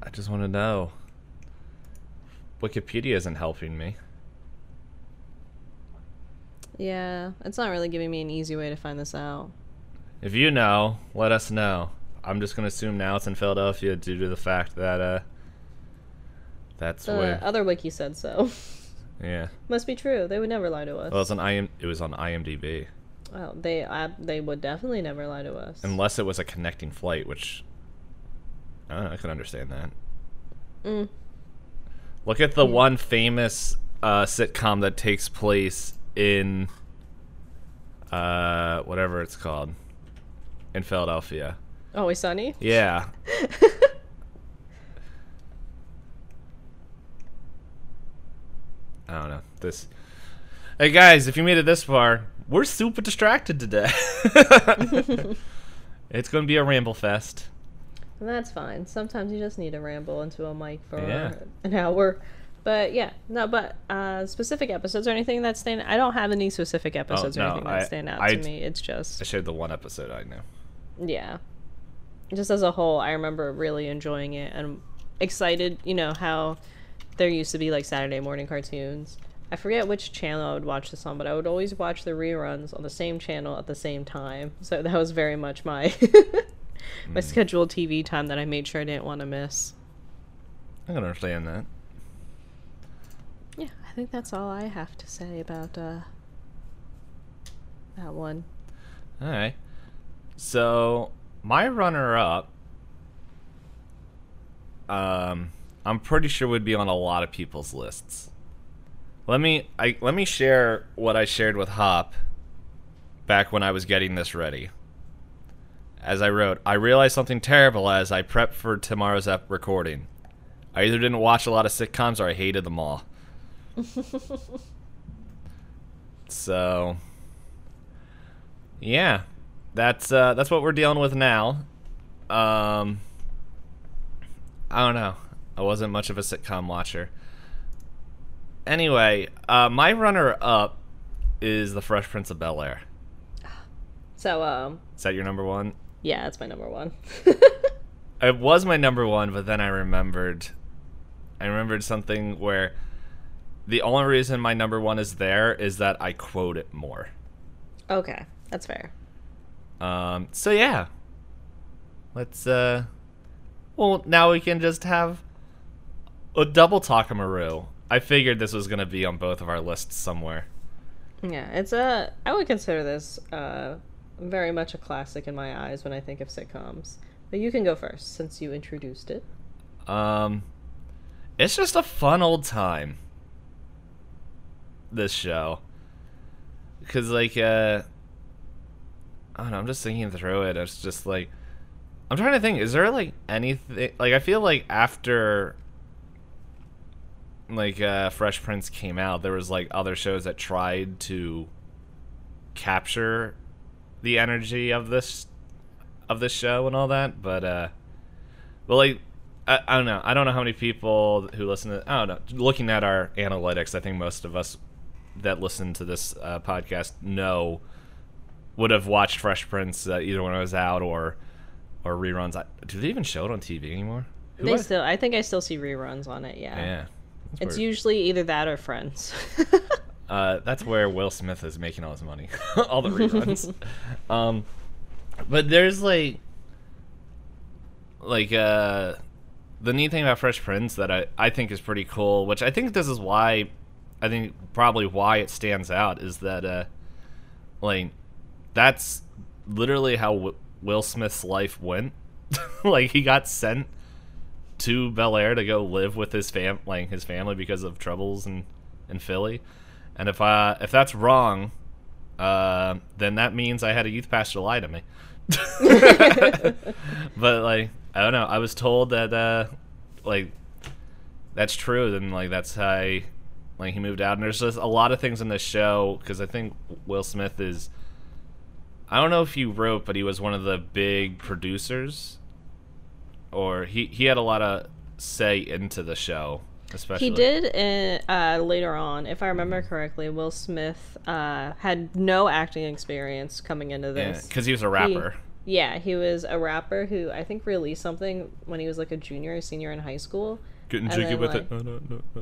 I just want to know. Wikipedia isn't helping me. yeah, it's not really giving me an easy way to find this out. If you know, let us know. I'm just gonna assume now it's in Philadelphia due to the fact that uh, that's The where. other wiki said so. yeah. Must be true. They would never lie to us. Well, it's on IM. It was on IMDb. Well, they uh, they would definitely never lie to us. Unless it was a connecting flight, which I, don't know, I can understand that. Mm. Look at the one famous uh, sitcom that takes place in uh, whatever it's called in Philadelphia. Always sunny. Yeah. I don't know. This. Hey guys, if you made it this far, we're super distracted today. it's gonna be a ramble fest. And that's fine. Sometimes you just need to ramble into a mic for Yeah. an hour. But yeah, no, but uh, specific episodes or anything that stand. I don't have any specific episodes or Oh, no, anything that I- stand out I- to me. It's just I shared the one episode I know. yeah, just as a whole, I remember really enjoying it and excited. You know how there used to be like Saturday morning cartoons. I forget which channel I would watch this on, but I would always watch the reruns on the same channel at the same time. So that was very much my my scheduled TV time that I made sure I didn't want to miss. I can understand that. Yeah, I think that's all I have to say about uh, that one. All right. So my runner-up, um, I'm pretty sure would be on a lot of people's lists. Let me I let me share what I shared with Hop back when I was getting this ready. As I wrote, I realized something terrible as I prepped for tomorrow's ep recording. I either didn't watch a lot of sitcoms or I hated them all. so, yeah, that's uh, that's what we're dealing with now. Um, I don't know. I wasn't much of a sitcom watcher. Anyway, uh, my runner up is The Fresh Prince of Bel Air. So, um, Is that your number one? yeah, that's my number one. It was my number one, but then I remembered. I remembered something where the only reason my number one is there is that I quote it more. okay, that's fair. Um, so yeah, let's. uh Well, now we can just have a double talkamaroo. I figured this was gonna be on both of our lists somewhere. Yeah, it's a. I would consider this uh, very much a classic in my eyes when I think of sitcoms. But you can go first since you introduced it. Um, it's just a fun old time. This show, because like, uh, I don't know. I'm just thinking through it. It's just like, I'm trying to think. Is there like anything? Like, I feel like after, like, uh, Fresh Prince came out, there was like other shows that tried to capture the energy of this of this show and all that, but uh but like I, I don't know. I don't know how many people who listen to I don't know. Looking at our analytics, I think most of us that listen to this uh, podcast know would have watched Fresh Prince uh, either when it was out or or reruns. I, do they even show it on TV anymore? Who They I- still, I think I still see reruns on it. Yeah, yeah. That's it's where, usually either that or Friends. uh, that's where Will Smith is making all his money, all the reruns. um, but there's like, like uh, the neat thing about Fresh Prince that I I think is pretty cool, which I think this is why, I think probably why it stands out is that uh, like, that's literally how w- Will Smith's life went. like he got sent to Bel Air to go live with his fam like his family because of troubles in in Philly. And if uh if that's wrong, uh, then that means I had a youth pastor lie to me. but like I don't know, I was told that uh like that's true. Then like that's how I, like he moved out. And there's just a lot of things in this show because I think Will Smith is. I don't know if he wrote, but he was one of the big producers, or he he had a lot of say into the show, especially. He did uh, uh, later on, if I remember correctly. Will Smith uh, had no acting experience coming into this. because he was a rapper. Yeah, he was a rapper who I think released something when he was like a junior or senior in high school. Getting jiggy with like- it. No, no, no, no.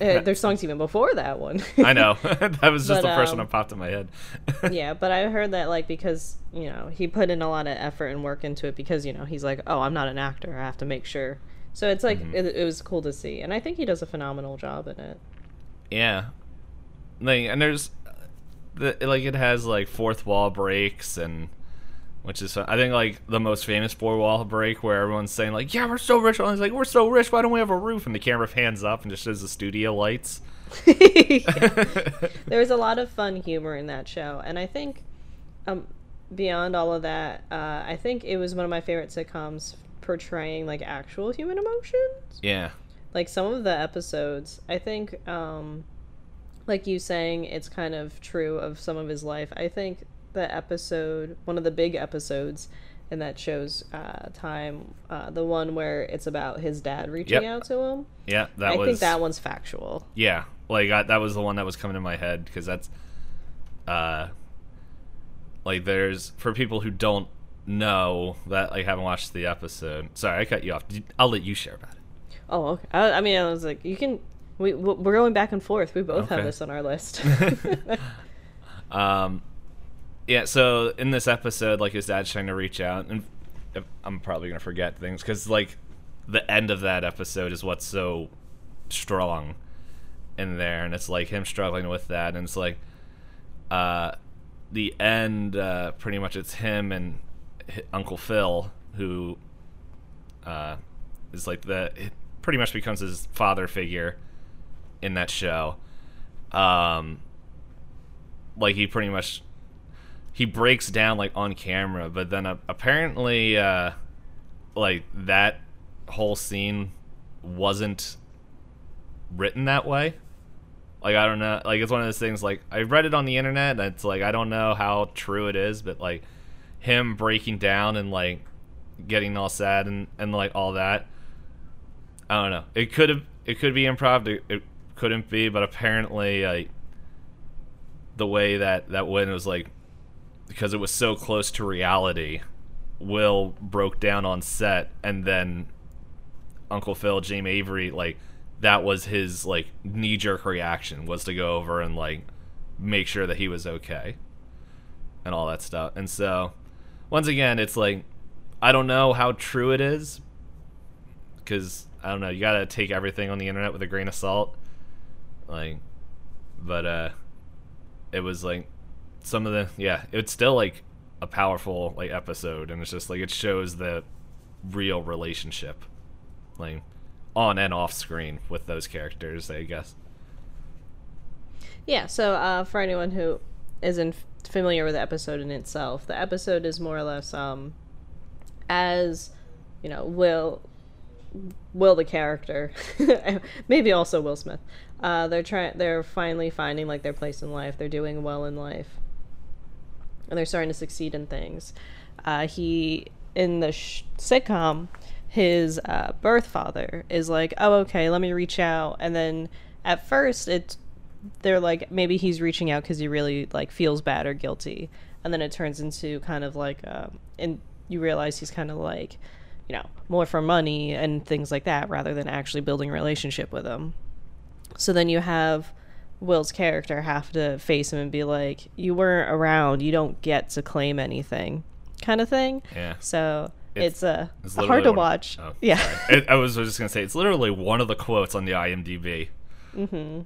Uh, there's songs even before that one. I know. that was just But, the first um, one that popped in my head. yeah, but I heard that like because you know he put in a lot of effort and work into it because you know he's like, oh, I'm not an actor. I have to make sure. So it's like Mm-hmm. it, it was cool to see, and I think he does a phenomenal job in it. Yeah. Like, and there's, the, like, it has like fourth wall breaks and, which is. I think like the most famous four wall break where everyone's saying like, yeah, we're so rich. And he's like, we're so rich. Why don't we have a roof? And the camera pans up and just shows the studio lights. there was a lot of fun humor in that show, and I think, um, beyond all of that, uh, I think it was one of my favorite sitcoms portraying like actual human emotions. yeah. Like some of the episodes, I think, um, like you saying, it's kind of true of some of his life. I think the episode, one of the big episodes in that show's uh, time, uh, the one where it's about his dad reaching Yep. out to him. Yeah. That I was. think that one's factual. Yeah. Like I, that was the one that was coming to my head because that's, uh, like there's for people who don't know that like haven't watched the episode. Sorry, I cut you off. I'll let you share about it. Oh, okay. I, I mean, I was like, you can. We we're going back and forth. We both have this on our list. Um, yeah. So in this episode, like his dad's trying to reach out, and I'm probably gonna forget things because like the end of that episode is what's so strong in there, and it's like him struggling with that, and it's like, uh, the end. Uh, pretty much, it's him and Uncle Phil who, uh, is like the pretty much becomes his father figure in that show. Um, like he pretty much he breaks down like on camera but then uh, apparently uh like that whole scene wasn't written that way like i don't know like it's one of those things like i read it on the internet and it's like i don't know how true it is but like him breaking down and like getting all sad and and like all that. I don't know. It could have it could be improv. It, it couldn't be, but apparently like the way that that went was like because it was so close to reality. Will broke down on set, and then Uncle Phil, James Avery, like that was his like knee jerk reaction was to go over and like make sure that he was okay and all that stuff. And so once again, it's like I don't know how true it is because I don't know. You gotta take everything on the internet with a grain of salt. Like, but uh, it was like some of the yeah. It's still like a powerful like episode, and it's just like it shows the real relationship, like on and off screen with those characters. I guess. Yeah. So uh, for anyone who isn't familiar with the episode in itself, the episode is more or less um, as you know, Will Will the character, maybe also Will Smith. Uh, they're trying. They're finally finding like their place in life. They're doing well in life, and they're starting to succeed in things. Uh, he in the sh- sitcom, his uh, birth father is like, "Oh, okay, let me reach out," and then at first it's they're like maybe he's reaching out because he really like feels bad or guilty, and then it turns into kind of like, uh, and you realize he's kind of like you know, more for money and things like that rather than actually building a relationship with him. So then you have Will's character have to face him and be like, "You weren't around. You don't get to claim anything," kind of thing. Yeah. So it's, a it's hard to watch. oh, yeah. It- I was just gonna say it's literally one of the quotes on the IMDb. mm-hmm.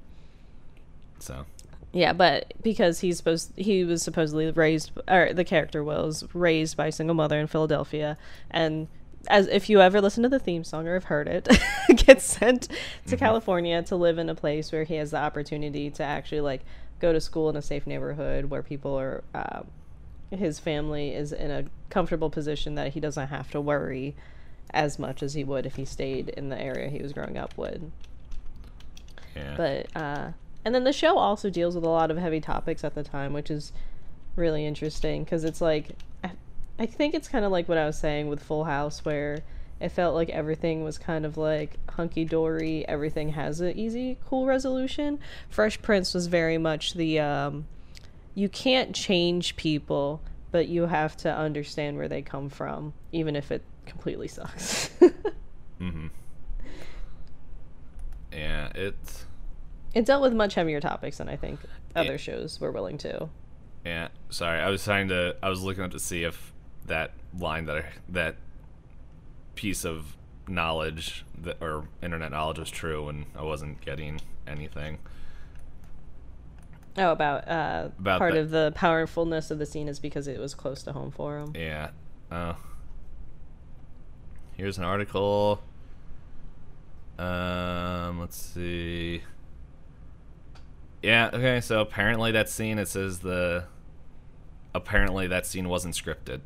So Yeah, but because he's supposed he was supposedly raised or the character was raised by a single mother in Philadelphia and as if you ever listen to the theme song or have heard it, gets sent to California to live in a place where he has the opportunity to actually like go to school in a safe neighborhood where people are uh, his family is in a comfortable position that he doesn't have to worry as much as he would if he stayed in the area he was growing up with yeah. but uh and then the show also deals with a lot of heavy topics at the time which is really interesting because it's like I, think it's kind of like what i was saying with full house where it felt like everything was kind of like hunky-dory everything has an easy cool resolution fresh prince was very much the um you can't change people but you have to understand where they come from even if it completely sucks mm-hmm. Yeah, it's it dealt with much heavier topics than i think other Yeah. shows were willing to yeah. Sorry, I was trying to. I was looking up to see if that line that I, that piece of knowledge that or internet knowledge was true, and I wasn't getting anything. Oh, about uh, About part the- of the powerfulness of the scene is because it was close to home for him. Yeah. Uh, here's an article. Um, let's see. Yeah. Okay. So apparently that scene it says the. Apparently that scene wasn't scripted.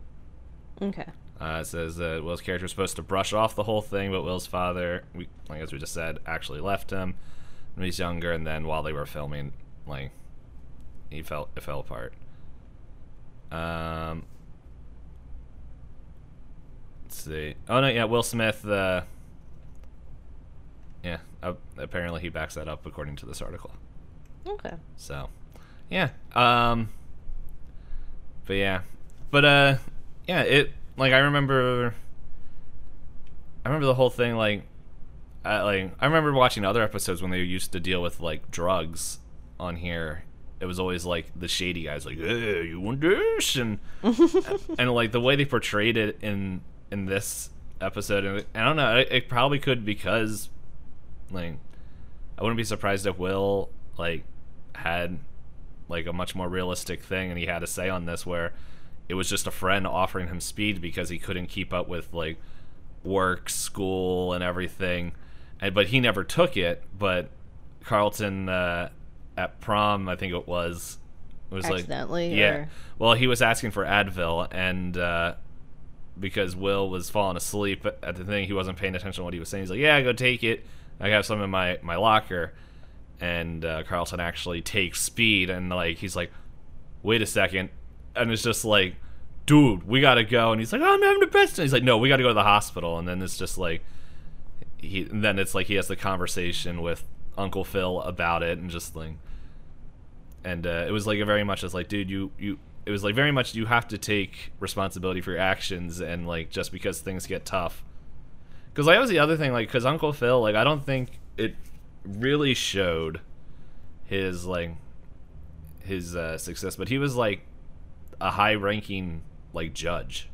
Okay. Uh, it says that Will's character was supposed to brush off the whole thing, but Will's father, we, like as we just said, actually left him when he was younger, and then while they were filming, like he fell, it fell apart. Um, let's see. Oh no, yeah, Will Smith. Uh, yeah, uh, apparently he backs that up according to this article. Okay. So, yeah. Um, but yeah, but uh, yeah. It like I remember. I remember the whole thing like, I, like I remember watching other episodes when they used to deal with like drugs on here. It was always like the shady guys, like, "Hey, you want this?" and and like the way they portrayed it in in this episode, and I don't know, it, it probably could because like I wouldn't be surprised if Will like had like a much more realistic thing and he had a say on this where it was just a friend offering him speed because he couldn't keep up with like work, school and everything. And but he never took it, but Carlton uh at prom, I think it was was Accidentally, like yeah. or- Well, he was asking for Advil and uh because Will was falling asleep at the thing, he wasn't paying attention to what he was saying. He's like, "Yeah, go take it. I have some in my my locker." And uh, Carlton actually takes speed, and like he's like, "Wait a second. And it's just like dude, we gotta go. And he's like, oh, I'm having a best. And he's like, no, we gotta go to the hospital. And then it's just like, he. Then it's like he has the conversation with Uncle Phil about it, and just like, and uh, it was like very much as like, dude, you you. It was like very much you have to take responsibility for your actions, and like just because things get tough. Because like, that was the other thing, like, because Uncle Phil, like, I don't think it really showed his like his uh, success, but he was like a high-ranking like judge.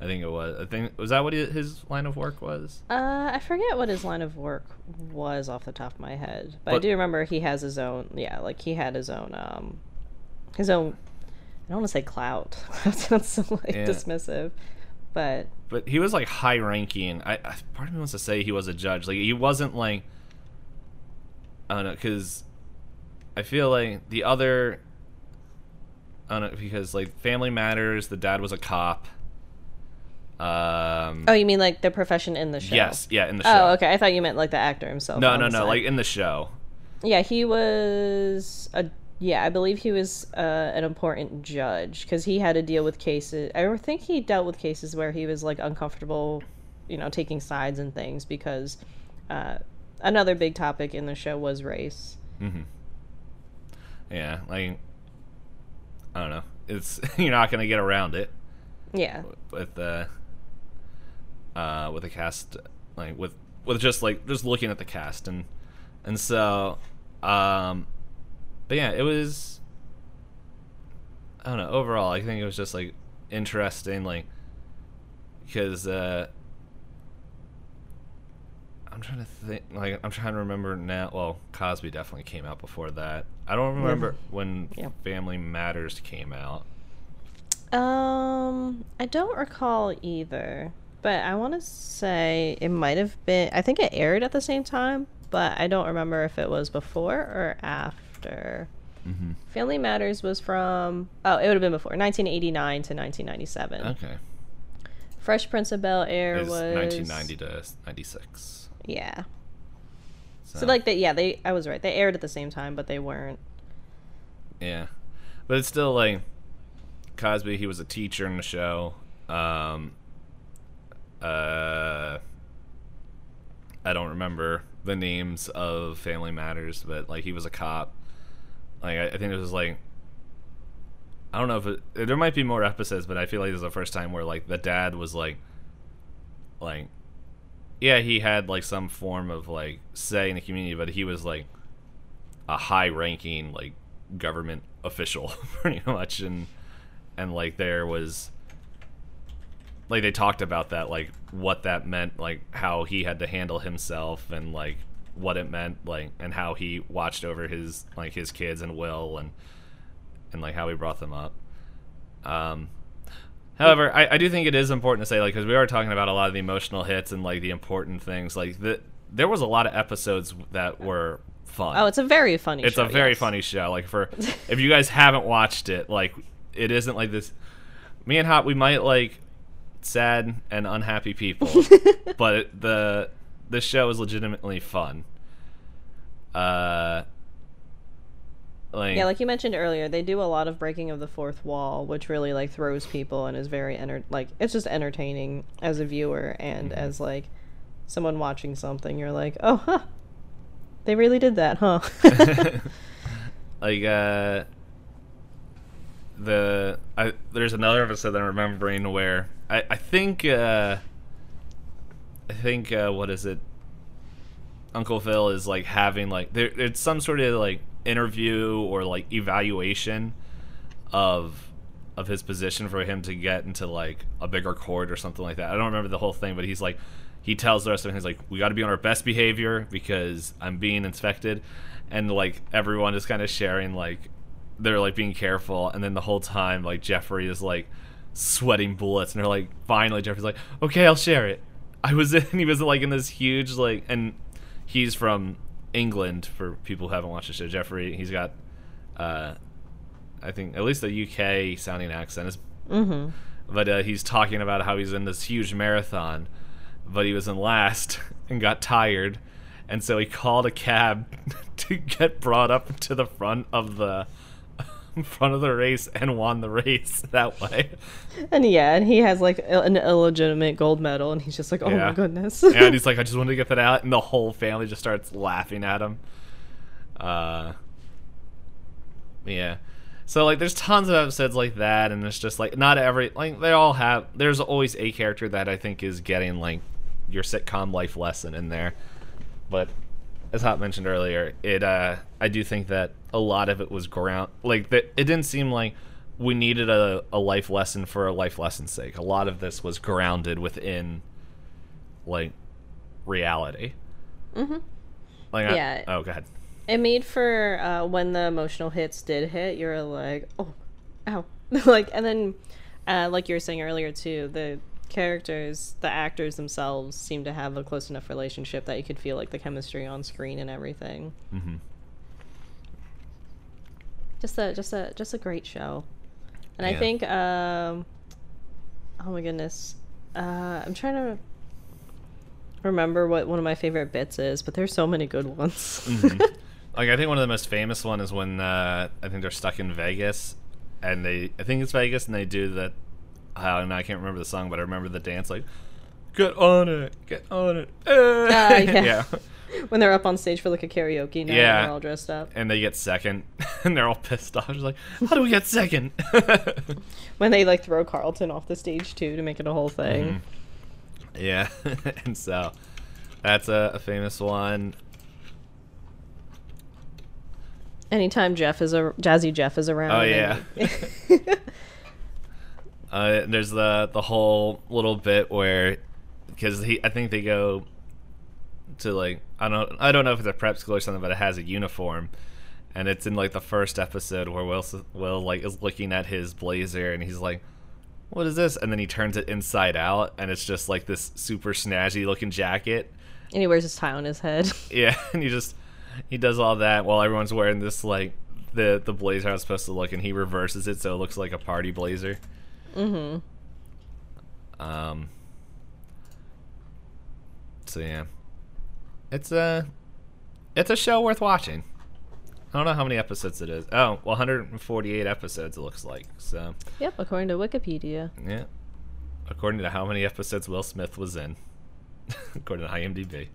I think it was. I think was that what his line of work was. Uh, I forget what his line of work was off the top of my head, but, I do remember he has his own. Yeah, like he had his own. Um, his own. I don't want to say clout. that sounds so like Yeah. dismissive, but But he was like high-ranking. I, I part of me wants to say he was a judge. Like he wasn't like I don't know because I feel like the other. I don't because like Family Matters. The dad was a cop. Um. oh, you mean like the profession in the show? Yes. Yeah. In the show. Oh, okay. I thought you meant like the actor himself. No, on no, no. side. Like in the show. Yeah, he was a yeah, I believe he was uh, an important judge because he had to deal with cases. I think he dealt with cases where he was like uncomfortable, you know, taking sides and things because uh, another big topic in the show was race. Yeah. Like. I don't know. It's you're not gonna get around it. Yeah, with the uh with the cast like with with just like just looking at the cast and and so um but yeah it was i don't know overall i think it was just like interesting like because uh i'm trying to think like i'm trying to remember now well cosby definitely came out before that i don't remember when Yeah. family matters came out Um, I don't recall either, but I want to say it might have been. I think it aired at the same time, but I don't remember if it was before or after. mm-hmm. Family Matters was from. Oh, it would have been before 1989 to 1997. okay Fresh Prince of Bel Air was was 1990 to 96 Yeah. so, So like they, yeah, they. I was right. They aired at the same time, but they weren't. yeah but it's still like cosby he was a teacher in the show um uh i don't remember the names of family matters but like he was a cop like i, I think it was like i don't know if it there might be more episodes but i feel like this is the first time where like the dad was like like yeah he had like some form of like say in the community but he was like a high ranking like government official pretty much and and like there was like they talked about that like what that meant like how he had to handle himself and like what it meant like and how he watched over his like his kids and will and and like how he brought them up. Um however i, I do think it is important to say like because we are talking about a lot of the emotional hits and like the important things like the, there was a lot of episodes that were fun Oh, it's a very funny. Show. It's show, a very yes. funny show. Like for if you guys haven't watched it, like it isn't like this. Me and Hot, we might like sad and unhappy people, but the the show is legitimately fun. Uh, like, Yeah, like you mentioned earlier, they do a lot of breaking of the fourth wall, which really like throws people and is very enter like it's just entertaining as a viewer and Mm-hmm. as like someone watching something. You're like, oh, huh, they really did that, huh? like uh the I there's another episode that I'm remembering where I I think uh I think uh what is it Uncle Phil is like having like there it's some sort of like interview or like evaluation of of his position for him to get into like a bigger court or something like that. I don't remember the whole thing, but he's like he tells the rest of them he's like we got to be on our best behavior because I'm being inspected. And like everyone is kind of sharing like they're like being careful. And then the whole time like Jeffrey is like sweating bullets. And they're like finally Jeffrey's like okay I'll share it. I was in he was like in this huge like and he's from England for people who haven't watched the show Jeffrey he's got uh I think at least a UK sounding accent is mm-hmm. but uh, he's talking about how he's in this huge marathon, but he was in last and got tired, and so he called a cab to get brought up to the front of the in front of the race and won the race that way. And yeah, and he has like an illegitimate gold medal, and he's just like, oh Yeah. my goodness. and he's like, I just wanted to get that out, and the whole family just starts laughing at him. Uh, yeah. So like, there's tons of episodes like that, and it's just like not every like they all have. There's always a character that I think is getting like your sitcom life lesson in there, but as Hot mentioned earlier, it uh, I do think that a lot of it was ground like that. It didn't seem like we needed a, a life lesson for a life lesson's sake. A lot of this was grounded within like reality. Mm-hmm. Like I- oh, go ahead. it made for uh, when the emotional hits did hit, you're like, oh, ow, like, and then, uh, like you were saying earlier too, the characters, the actors themselves, seem to have a close enough relationship that you could feel like the chemistry on screen and everything. hmm Just a, just a, just a great show, and I think, um, oh my goodness, uh, I'm trying to remember what one of my favorite bits is, but there's so many good ones. Mhm. like I think one of the most famous one is when uh, I think they're stuck in Vegas, and they I think it's Vegas, and they do that. I don't know, I can't remember the song, but I remember the dance like, "Get on it, get on it." Ah, yeah. yeah. when they're up on stage for like a karaoke night, Yeah. and they're all dressed up. And they get second, and they're all pissed off. Just like, how do we get second? when they like throw Carlton off the stage too to make it a whole thing. yeah, and so that's a, a famous one. Anytime Jeff is a Jazzy Jeff is around. Oh, and- Uh, there's the the whole little bit where because he I think they go to like I don't I don't know if it's a prep school or something, but it has a uniform, and it's in like the first episode where Will Will like is looking at his blazer and he's like, "What is this?" And then he turns it inside out, and it's just like this super snazzy looking jacket. and he wears his tie on his head. Yeah, and he just he does all that while everyone's wearing this like the the blazer how it's supposed to look, and he reverses it so it looks like a party blazer. Mm-hmm. Um. So yeah, it's a it's a show worth watching. I don't know how many episodes it is. Oh, well, 148 episodes it looks like. So Yep, according to Wikipedia. yeah, according to how many episodes Will Smith was in, according to IMDb.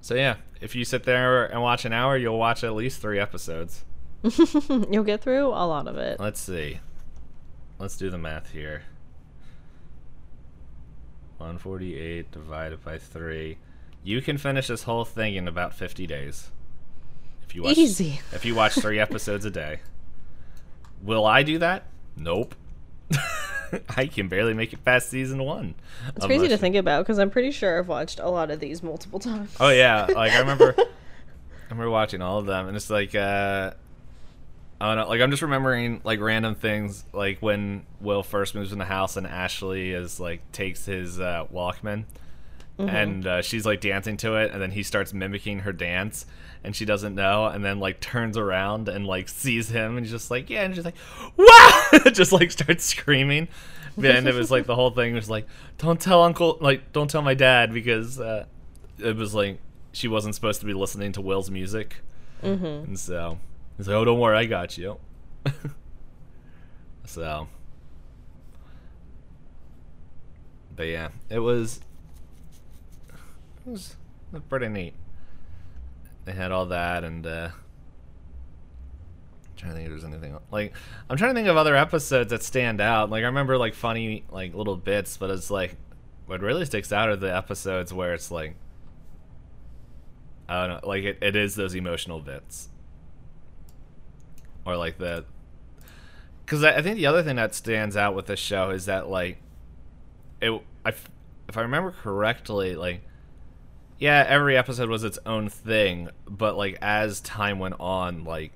So yeah, if you sit there and watch an hour, you'll watch at least three episodes. You'll get through a lot of it. Let's see. Let's do the math here. 148 divided by 3. You can finish this whole thing in about 50 days. If you watch Easy. If you watch 3 episodes a day. Will I do that? Nope. I can barely make it past season 1. It's crazy to think about because I'm pretty sure I've watched a lot of these multiple times. Oh yeah, like I remember I remember watching all of them and it's like uh I don't know, like I'm just remembering like random things like when Will first moves in the house and Ashley is like takes his uh, Walkman and uh, she's like dancing to it and then he starts mimicking her dance and she doesn't know and then like turns around and like sees him and he's just like yeah and she's like wow just like starts screaming. And it was like the whole thing was like don't tell uncle like don't tell my dad because uh, it was like she wasn't supposed to be listening to Will's music. Mm-hmm. and so he's like oh don't worry I got you so but yeah it was it was pretty neat. They had all that, and uh, I'm trying to think if there's anything like I'm trying to think of other episodes that stand out. Like I remember like funny like little bits, but it's like what really sticks out are the episodes where it's like I don't know, like it, it is those emotional bits, or like the because I, I think the other thing that stands out with this show is that like it I if I remember correctly like yeah every episode was its own thing but like as time went on like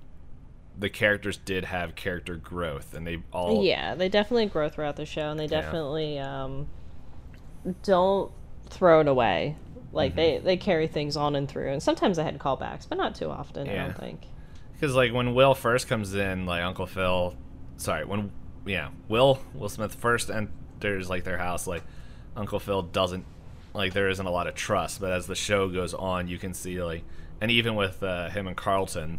the characters did have character growth and they all Yeah, they definitely grow throughout the show, and they definitely um, don't throw it away. Like Mm-hmm. they they carry things on and through, and sometimes they had callbacks, but not too often. I don't think. Because like when Will first comes in like Uncle Phil sorry when yeah Will Will Smith first enters like their house like Uncle Phil doesn't like there isn't a lot of trust but as the show goes on you can see like and even with uh, him and Carlton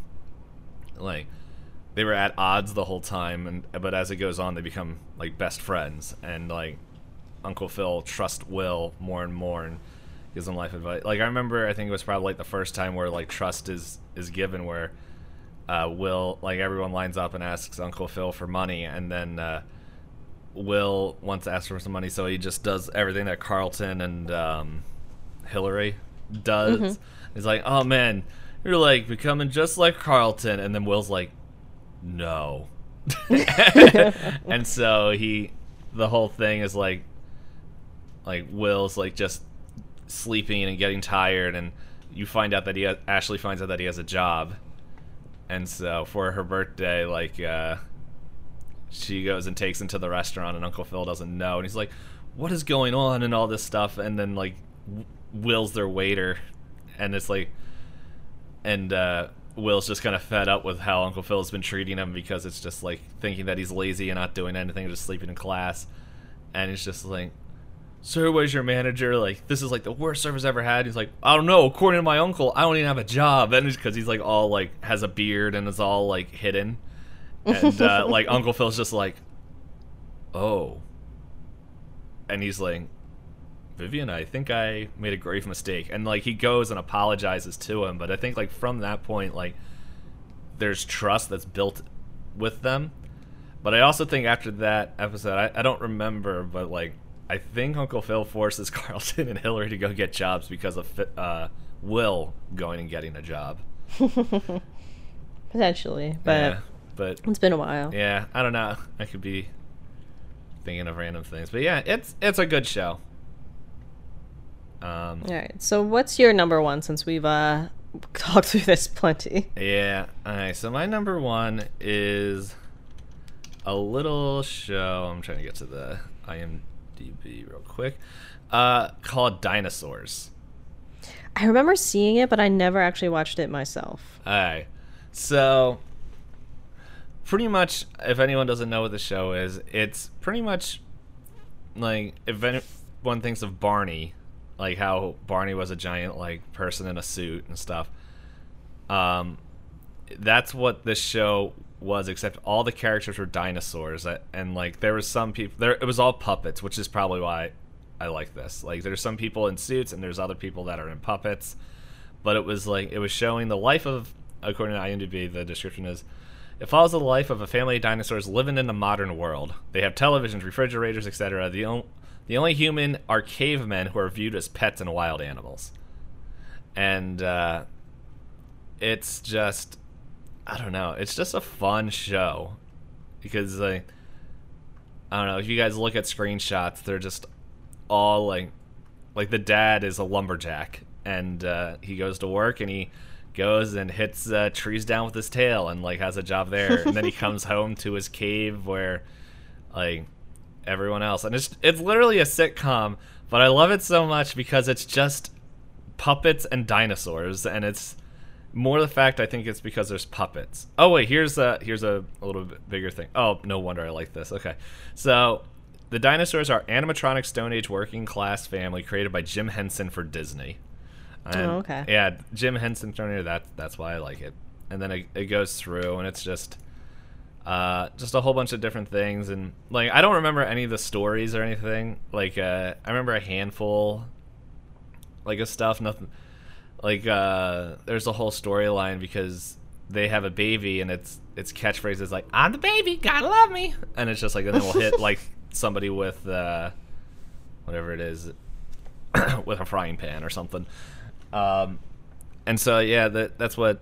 like they were at odds the whole time, and but as it goes on, they become like best friends, and like Uncle Phil trusts Will more and more, and gives him life advice. Like I remember, I think it was probably like the first time where like trust is is given, where uh, Will like everyone lines up and asks Uncle Phil for money, and then uh, Will wants to ask for some money, so he just does everything that Carlton and um, Hillary does. He's like, "Oh man, you're like becoming just like Carlton," and then Will's like, "No," and so he, the whole thing is like, like Will's like just sleeping and getting tired, and you find out that he ha- Ashley finds out that he has a job, and so for her birthday, like uh, she goes and takes him to the restaurant, and Uncle Phil doesn't know, and he's like, "What is going on?" and all this stuff, and then like w- Will's their waiter, and it's like, and uh, Will's just kind of fed up with how Uncle Phil's been treating him because it's just like thinking that he's lazy and not doing anything, just sleeping in class, and it's just like, "Sir, where's your manager? Like, this is like the worst service I've ever had." He's like, "I don't know. According to my uncle, I don't even have a job," and it's because he's like all like has a beard and is all like hidden, and uh, like Uncle Phil's just like, "Oh," and he's like, Vivian, I think I made a grave mistake. And like he goes and apologizes to him, but I think like from that point, like there's trust that's built with them. But I also think after that episode, I, I don't remember, but like I think Uncle Phil forces Carlton and Hillary to go get jobs because of uh, Will going and getting a job. Potentially, but yeah, but it's been a while. yeah, I don't know. I could be thinking of random things, but yeah, it's it's a good show. Um, All right. So, what's your number one? Since we've uh talked through this plenty. Yeah. All right. So my number one is a little show. I'm trying to get to the IMDb real quick. Uh, called Dinosaurs. I remember seeing it, but I never actually watched it myself. All right. So pretty much, if anyone doesn't know what the show is, it's pretty much like if anyone thinks of Barney, like how Barney was a giant like person in a suit and stuff. Um, that's what this show was, except all the characters were dinosaurs, uh, and like there was some people there. It was all puppets, which is probably why I like this. Like there's some people in suits, and there's other people that are in puppets. But it was like it was showing the life of, according to IMDb, the description is. It follows the life of a family of dinosaurs living in the modern world. They have televisions, refrigerators, etc. The only the only human are cavemen who are viewed as pets and wild animals. And uh, it's just, I don't know, it's just a fun show. Because like, I don't know. If you guys look at screenshots, they're just all like, like the dad is a lumberjack and uh, he goes to work and he goes and hits uh, trees down with his tail and like has a job there. And then he comes home to his cave where like everyone else. And it's it's literally a sitcom but i love it so much because it's just puppets and dinosaurs. And it's more the fact i think it's because there's puppets. Oh wait here's a here's a, a little bit bigger thing. Oh no wonder i like this. Okay. So the dinosaurs are animatronic stone age working class family created by jim henson for disney. And, Oh, okay. yeah jim henson Jr. that that's why i like it. And then it, it goes through and it's just uh, just a whole bunch of different things. And like i don't remember any of the stories or anything. Like uh, i remember a handful like of stuff. Nothing like uh, there's a whole storyline because they have a baby and its its catchphrase is like i'm the baby gotta love me. And it's just like and then we'll hit like somebody with uh, whatever it is with a frying pan or something. Um, and so yeah that that's what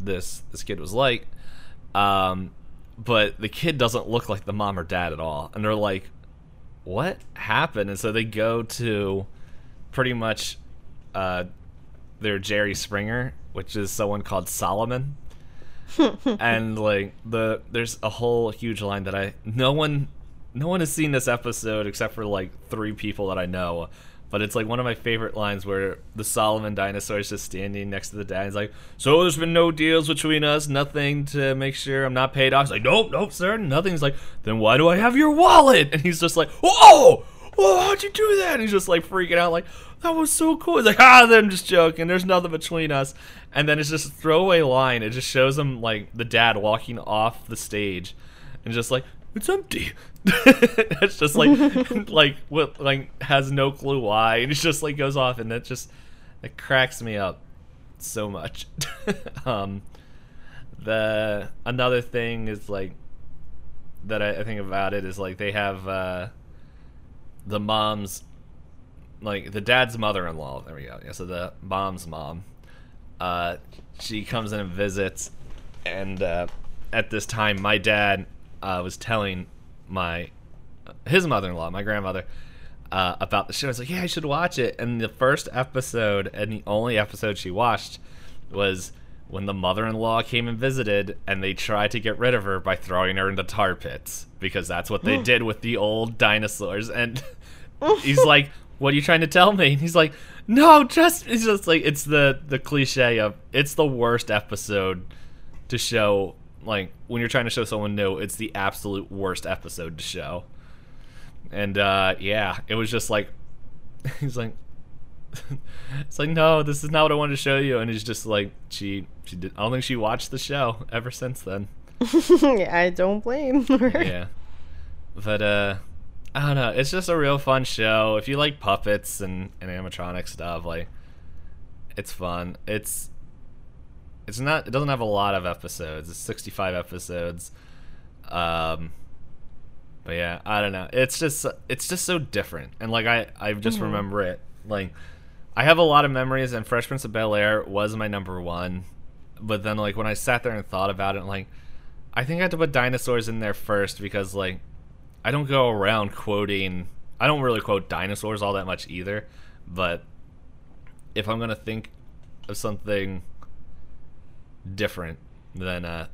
this this kid was like. Um, but the kid doesn't look like the mom or dad at all. And they're like what happened? And so they go to pretty much uh, their jerry springer which is someone called solomon and like the there's a whole huge line that i no one no one has seen this episode except for like three people that i know but it's like one of my favorite lines where the Solomon dinosaur is just standing next to the dad. He's like, "So there's been no deals between us, nothing to make sure I'm not paid off." He's like, "Nope, nope, sir, nothing." He's like, "Then why do I have your wallet?" And he's just like, "Whoa, "Well, how'd you do that?" And he's just like freaking out, like, "That was so cool." He's like, "Ah, I'm just joking. There's nothing between us." And then it's just a throwaway line. It just shows him like the dad walking off the stage, and just like, "It's empty." it's just like, like what, like has no clue why, and he just like goes off, and that just it cracks me up so much. um, the another thing is like that I, I think about it is like they have uh, the mom's like the dad's mother-in-law. There we go. Yeah, so the mom's mom. Uh, she comes in and visits, and uh, at this time, my dad uh, was telling my his mother-in-law, my grandmother, uh, about the show. I was like, "Yeah, I should watch it." And the first episode and the only episode she watched was when the mother-in-law came and visited and they tried to get rid of her by throwing her into tar pits because that's what they did with the old dinosaurs and he's like what are you trying to tell me? And he's like no just it's just like it's the the cliche of it's the worst episode to show like when you're trying to show someone new it's the absolute worst episode to show. And uh yeah it was just like he's like it's like no this is not what i wanted to show you. And he's just like she she did i don't think she watched the show ever since then. I don't blame her. yeah. But uh i don't know. It's just a real fun show. If you like puppets and, and animatronic stuff like it's fun. It's it's not it doesn't have a lot of episodes. It's 65 episodes. Um but yeah i don't know. It's just it's just so different. And like i i just remember it. Like i have a lot of memories and fresh prince of bel air was my number one. But then like when i sat there and thought about it like i think i had to put dinosaurs in there first because like i don't go around quoting i don't really quote dinosaurs all that much either but if i'm gonna think of something different than uh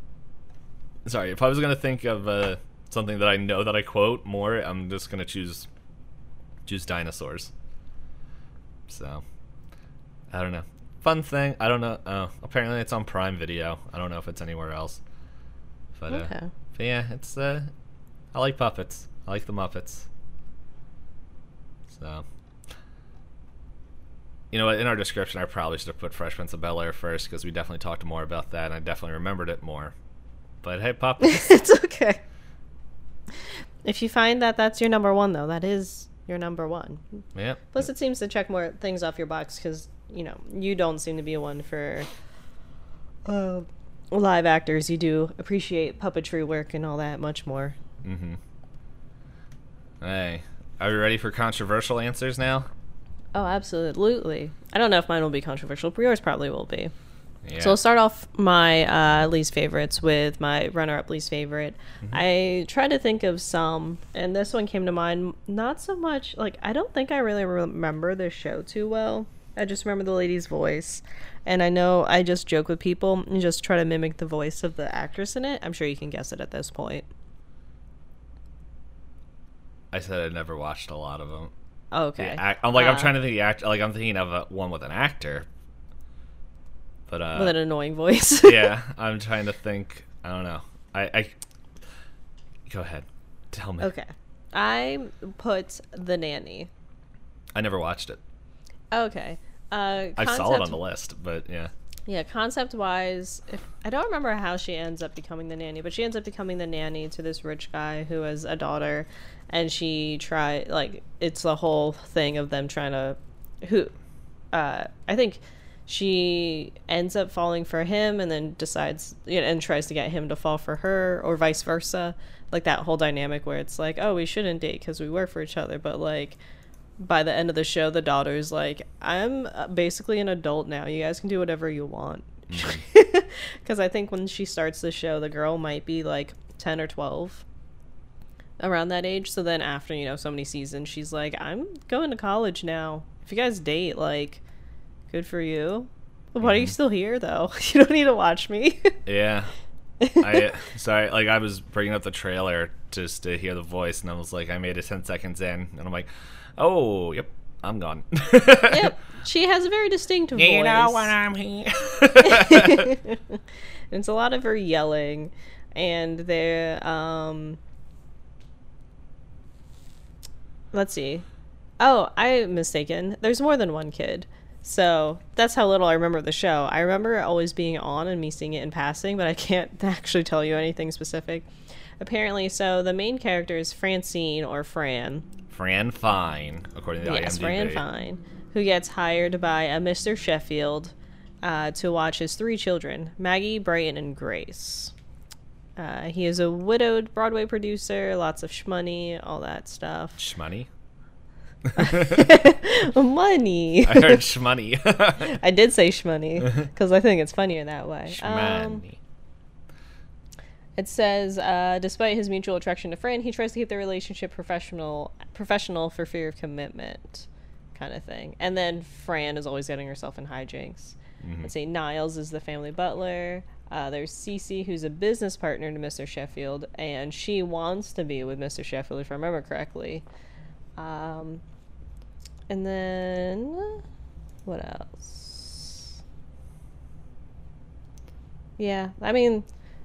sorry if i was gonna think of uh something that i know that i quote more i'm just gonna choose choose dinosaurs. So i don't know. Fun thing i don't know oh apparently it's on prime video. I don't know if it's anywhere else. But, uh, but yeah it's uh i like puppets i like the muppets so you know what? In our description, I probably should have put Fresh Prince of Bel Air first because we definitely talked more about that, and I definitely remembered it more. But hey, puppets. it's okay. If you find that that's your number one, though, that is your number one. yeah. Plus, it seems to check more things off your box because you know you don't seem to be one for uh, live actors. You do appreciate puppetry work and all that much more. Mm-hmm. Hey, are we ready for controversial answers now? Oh, absolutely. I don't know if mine will be controversial, but yours probably will be. Yeah. So I'll start off my uh, least favorites with my runner-up least favorite. I tried to think of some, and this one came to mind. Not so much like I don't think I really remember the show too well. I just remember the lady's voice, and I know I just joke with people and just try to mimic the voice of the actress in it. I'm sure you can guess it at this point. I said I never watched a lot of them. Oh, okay. The act- I'm like I'm Uh, trying to think the act. Like I'm thinking of a, one with an actor. But uh, with an annoying voice. yeah, I'm trying to think. I don't know. I, I go ahead. Tell me. okay. I put the nanny. I never watched it. Okay. Uh, I saw it on the list, but yeah. Yeah, concept wise, if I don't remember how she ends up becoming the nanny, but she ends up becoming the nanny to this rich guy who has a daughter, and she try like it's the whole thing of them trying to who, uh, I think she ends up falling for him and then decides you know, and tries to get him to fall for her or vice versa, like that whole dynamic where it's like oh we shouldn't date because we work for each other, but like by the end of the show, the daughter's like, I'm uh, basically an adult now. You guys can do whatever you want. Because I think when she starts the show, the girl might be like 10 or 12, around that age. So then after, you know, so many seasons, she's like, I'm going to college now. If you guys date, like, good for you. But why are you still here, though? You don't need to watch me. Yeah. I sorry, like I was bringing up the trailer just to hear the voice, and I was like, I made it ten seconds in, and I'm like, oh, yep, I'm gone. yep. She has a very distinct voice. You know when I'm here. it's a lot of her yelling and they're um let's see. Oh, I'm mistaken. There's more than one kid. So that's how little I remember the show. I remember it always being on and me seeing it in passing, but I can't actually tell you anything specific. Apparently, so the main character is Francine or Fran. Fran Fine, according to the Yes, IMDb. Fran Fine, who gets hired by a Mr. Sheffield uh, to watch his three children, Maggie, Brighton, and Grace. Uh, he is a widowed Broadway producer, lots of shmoney, all that stuff. Shmoney. Money. I heard shmoney. I did say shmoney because I think it's funnier that way. Um, Shmoney. It says, uh, despite his mutual attraction to Fran, he tries to keep their relationship professional, professional for fear of commitment, kind of thing. And then Fran is always getting herself in hijinks. Let's see, Niles is the family butler. Uh, there's Cece, who's a business partner to Mr. Sheffield, and she wants to be with Mr. Sheffield, if I remember correctly. Um, and then what else? Yeah, I mean,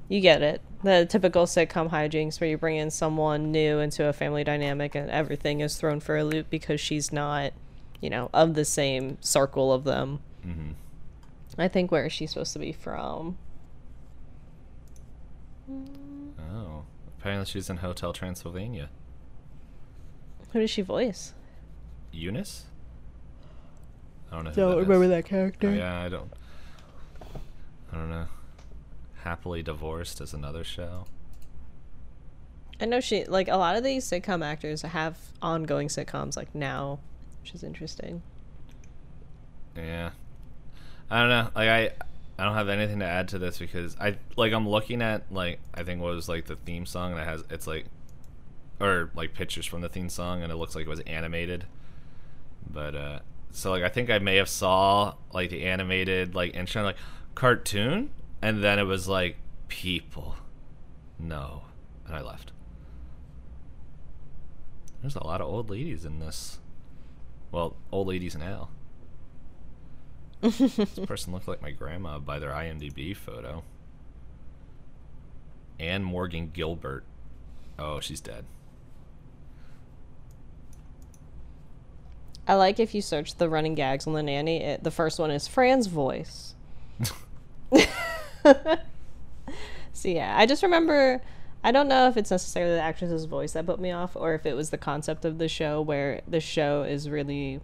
you get it. The typical sitcom hijinks where you bring in someone new into a family dynamic and everything is thrown for a loop because she's not, you know, of the same circle of them. hmm I think where is she supposed to be from? Oh, apparently she's in Hotel Transylvania. Who does she voice? Eunice? I don't know. Who that is. that character. Oh, yeah, I don't. I don't know. Happily Divorced is another show. I know she like a lot of these sitcom actors have ongoing sitcoms like now, which is interesting. Yeah. I don't know. Like I I don't have anything to add to this because I like I'm looking at like I think what was like the theme song and it has it's like or like pictures from the theme song and it looks like it was animated. But uh so like I think I may have saw like the animated like intro like cartoon and then it was like people. No. And I left. There's a lot of old ladies in this. Well, old ladies now. This person looked like my grandma by their IMDb photo. Ann Morgan Guilbert. Oh, she's dead. I like if you search the running gags on the nanny. It, the first one is Fran's voice. so yeah, I just remember. I don't know if it's necessarily the actress's voice that put me off, or if it was the concept of the show, where the show is really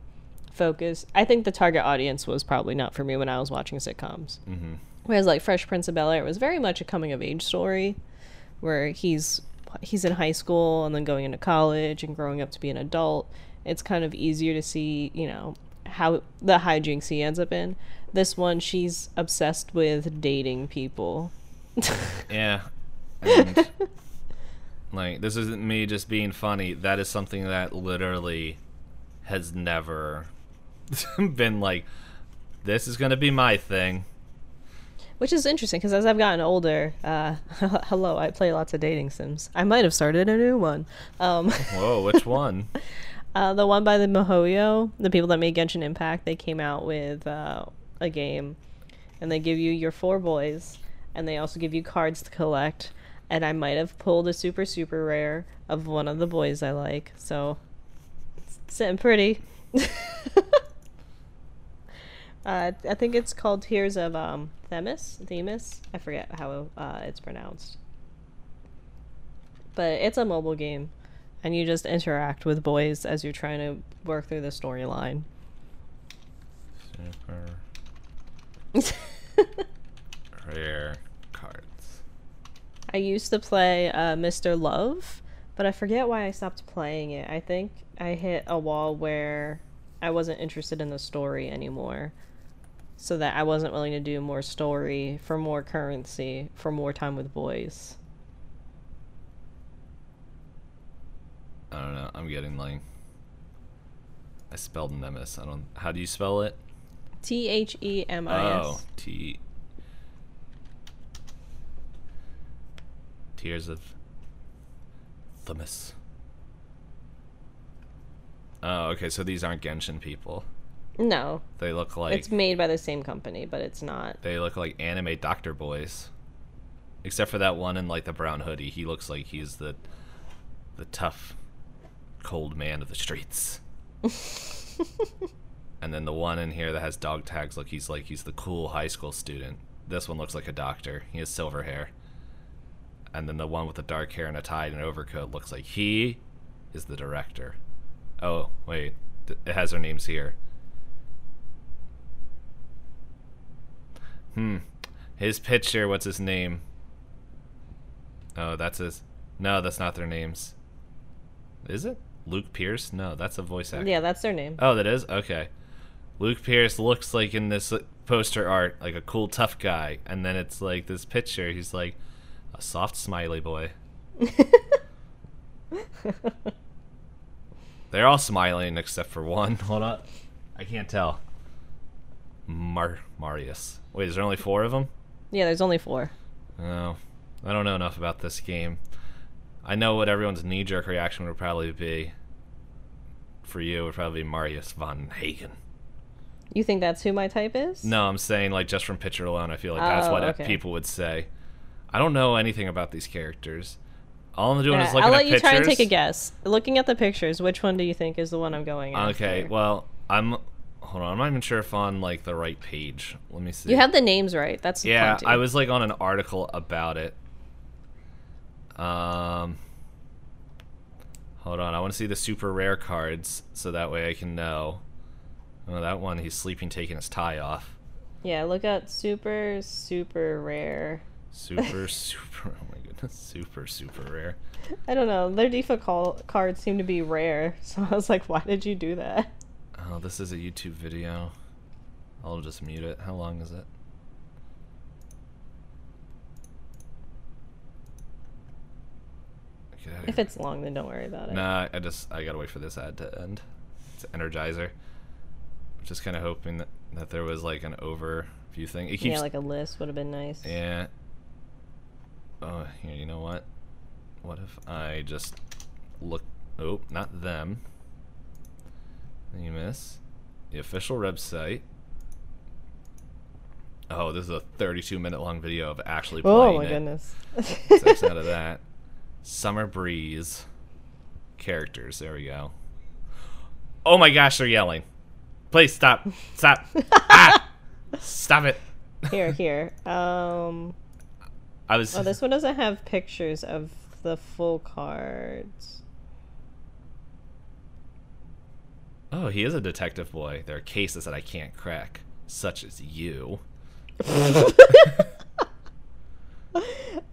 focused. I think the target audience was probably not for me when I was watching sitcoms. hmm Whereas like Fresh Prince of Bel Air was very much a coming of age story, where he's he's in high school and then going into college and growing up to be an adult. It's kind of easier to see, you know, how the hijinks he ends up in. This one, she's obsessed with dating people. Yeah. And, like, this isn't me just being funny. That is something that literally has never been like, this is going to be my thing. Which is interesting because as I've gotten older, uh, hello, I play lots of dating sims. I might have started a new one. Um, Whoa, which one? Uh, the one by the Mihoyo, the people that made Genshin Impact, they came out with uh, a game, and they give you your four boys, and they also give you cards to collect. And I might have pulled a super super rare of one of the boys I like, so it's sitting pretty. uh, I think it's called Tears of um, Themis. Themis. I forget how uh, it's pronounced, but it's a mobile game and you just interact with boys as you're trying to work through the storyline. Super rare cards. I used to play uh, Mr. Love, but I forget why I stopped playing it. I think I hit a wall where I wasn't interested in the story anymore. So that I wasn't willing to do more story for more currency, for more time with boys. I don't know. I'm getting like. I spelled Nemesis. I don't. How do you spell it? T H E M I Oh, S. T. Tears of Themis. Oh, okay. So these aren't Genshin people. No, They look like it's made by the same company, but it's not. they look like anime Doctor Boys. Except for that one in like the brown hoodie, he looks like he's the the tough cold man of the streets. and then the one in here that has dog tags look he's like he's the cool high school student. This one looks like a doctor. He has silver hair. And then the one with the dark hair and a tie and an overcoat looks like he is the director. Oh, wait. It has their names here. Hmm. His picture, what's his name? Oh, that's his. No, that's not their names. Is it? Luke Pierce? No, that's a voice actor. Yeah, that's their name. Oh, that is? Okay. Luke Pierce looks like in this poster art like a cool tough guy, and then it's like this picture, he's like a soft smiley boy. They're all smiling except for one. Hold on. I can't tell. Mar Marius. Wait, is there only four of them? Yeah, there's only four. No. I don't know enough about this game. I know what everyone's knee jerk reaction would probably be. For you, would probably be Marius von Hagen. You think that's who my type is? No, I'm saying like just from picture alone, I feel like that's Oh, what okay. people would say. I don't know anything about these characters. All I'm doing Yeah, is looking I'll let you pictures. try and take a guess. Looking at the pictures, which one do you think is the one I'm going Okay, after? well, I'm. Hold on, I'm not even sure if on like the right page. Let me see. You have the names right. That's Yeah. I was like on an article about it. Um, hold on, I want to see the super rare cards so that way I can know. Oh, that one he's sleeping, taking his tie off. Yeah, look at super super rare. Super, super. Oh my goodness, super, super rare. I don't know. Their default cards seem to be rare, so I was like, why did you do that? Oh, this is a YouTube video. I'll just mute it. How long is it? If it's long, then don't worry about it. Nah, I just I gotta wait for this ad to end. It's Energizer. Just kind of hoping that, that there was like an overview thing. It keeps yeah, like a list would have been nice. yeah. Oh, here, you know what? What if I just look? Oh, not them. You miss the official website. Oh, this is a 32 minute long video of actually oh playing Oh my it. goodness. Six out of that. Summer breeze. Characters. There we go. Oh my gosh, they're yelling. Please stop. Stop. ah! Stop it. here, here. Um. I was. Oh, this one doesn't have pictures of the full cards. Oh, he is a detective boy. There are cases that I can't crack, such as you.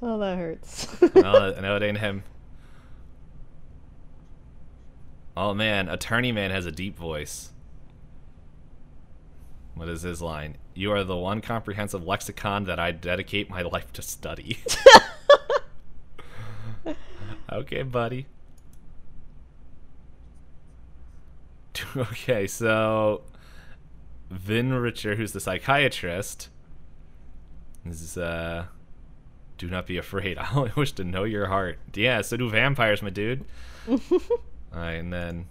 Oh, that hurts. well, I know it ain't him. Oh man, Attorney Man has a deep voice. What is his line? You are the one comprehensive lexicon that I dedicate my life to study. okay, buddy. Okay, so Vyn Richter, who's the psychiatrist, is uh do not be afraid. I only wish to know your heart. Yeah, so do vampires, my dude. Alright, and then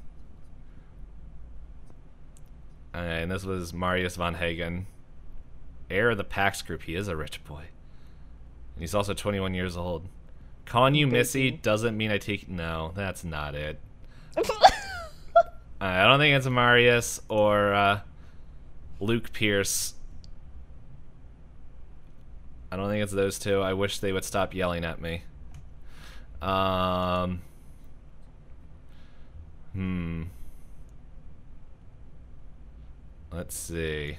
And this was Marius von Hagen. Heir of the Pax group, he is a rich boy. And he's also 21 years old. Calling you Missy doesn't mean I take. No, that's not it. I don't think it's Marius or uh, Luke Pierce. I don't think it's those two. I wish they would stop yelling at me. Um. Hmm. Let's see.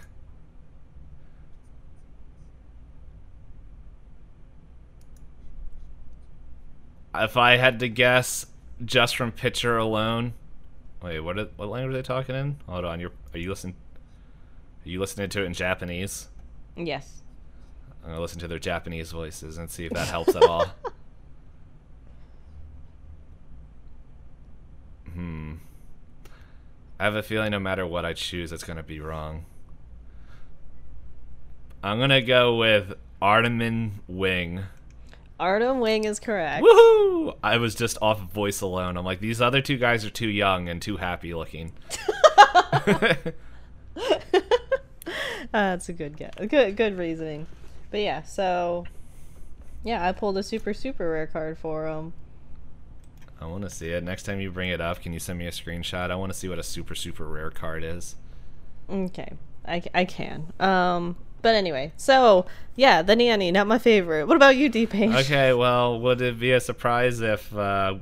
If I had to guess, just from picture alone, wait, what? Are, what language are they talking in? Hold on, you're are you listening? Are you listening to it in Japanese? yes. I'm gonna listen to their Japanese voices and see if that helps at all. Hmm. I have a feeling no matter what I choose, it's gonna be wrong. I'm gonna go with Artem Wing. Artem Wing is correct. Woohoo! I was just off of voice alone. I'm like, these other two guys are too young and too happy looking. Uh, that's a good guess. Good, good reasoning. But yeah, so yeah, I pulled a super super rare card for him. I want to see it. Next time you bring it up, can you send me a screenshot? I want to see what a super super rare card is. Okay, I, I can. Um, but anyway, so yeah, the nanny, not my favorite. What about you, D Page? Okay, well, would it be a surprise if uh,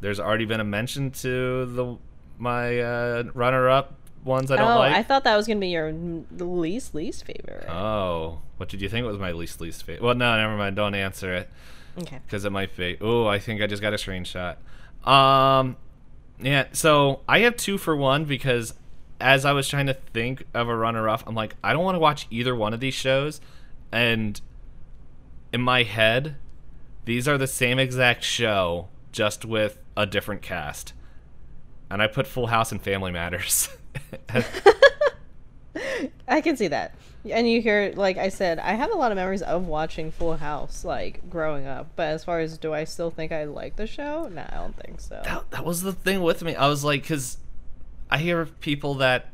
there's already been a mention to the my uh, runner-up ones I don't oh, like? I thought that was gonna be your least least favorite. Oh, what did you think was my least least favorite? Well, no, never mind. Don't answer it okay. because it might be. Oh, I think I just got a screenshot. Um, yeah. So I have two for one because as I was trying to think of a runner-up, I'm like, I don't want to watch either one of these shows, and in my head, these are the same exact show, just with a different cast. And I put Full House and Family Matters. I can see that. And you hear, like I said, I have a lot of memories of watching Full House, like growing up. But as far as do I still think I like the show? No, I don't think so. that, that was the thing with me. I was like, because I hear people that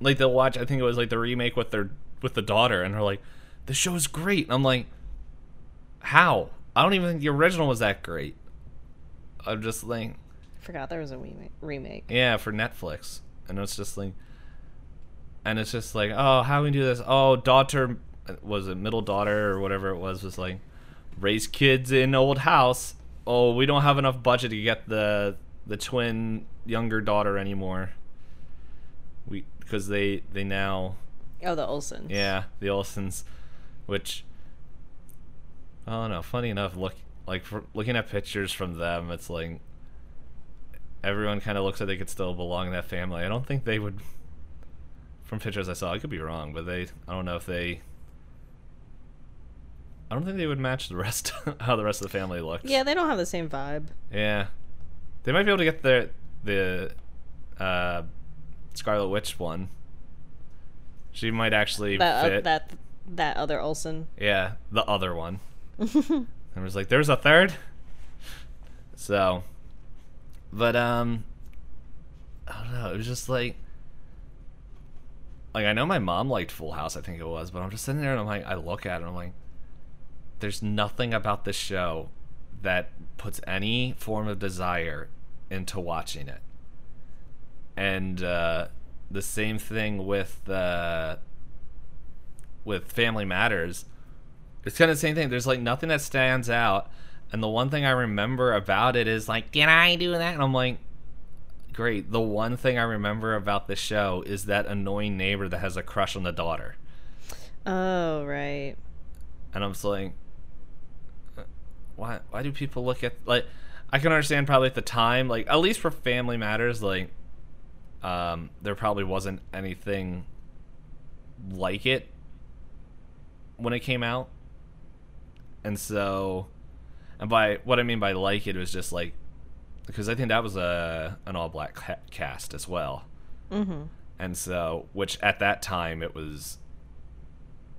like they'll watch. I think it was like the remake with their with the daughter, and they're like, "The show is great." And I'm like, "How? I don't even think the original was that great." I'm just like, Forgot there was a remake. remake. yeah, for Netflix, and it's just like, and it's just like, oh, how do we do this? Oh, daughter was it middle daughter or whatever it was was like, raise kids in old house. Oh, we don't have enough budget to get the the twin younger daughter anymore. We because they they now Oh, the Olsens. yeah the Olsens, which I don't know. Funny enough, look like looking at pictures from them, it's like everyone kind of looks like they could still belong in that family. I don't think they would. From pictures I saw, I could be wrong, but they I don't know if they. I don't think they would match the rest how the rest of the family looks. Yeah, they don't have the same vibe. Yeah, they might be able to get the the uh, Scarlet Witch one. She might actually That uh, fit. that that other Olsen. Yeah, the other one. and it was like, there's a third. So, but um, I don't know. It was just like, like I know my mom liked Full House. I think it was, but I'm just sitting there and I'm like, I look at it and I'm like, there's nothing about this show that puts any form of desire into watching it. And uh, the same thing with uh, with Family Matters. It's kind of the same thing. There's like nothing that stands out. And the one thing I remember about it is like, did I do that? And I'm like, great. The one thing I remember about the show is that annoying neighbor that has a crush on the daughter. Oh right. And I'm just like, uh, why? Why do people look at like? I can understand probably at the time, like at least for Family Matters, like, um, there probably wasn't anything like it when it came out, and so, and by what I mean by like it was just like, because I think that was a an all black ca- cast as well, Mm-hmm. and so which at that time it was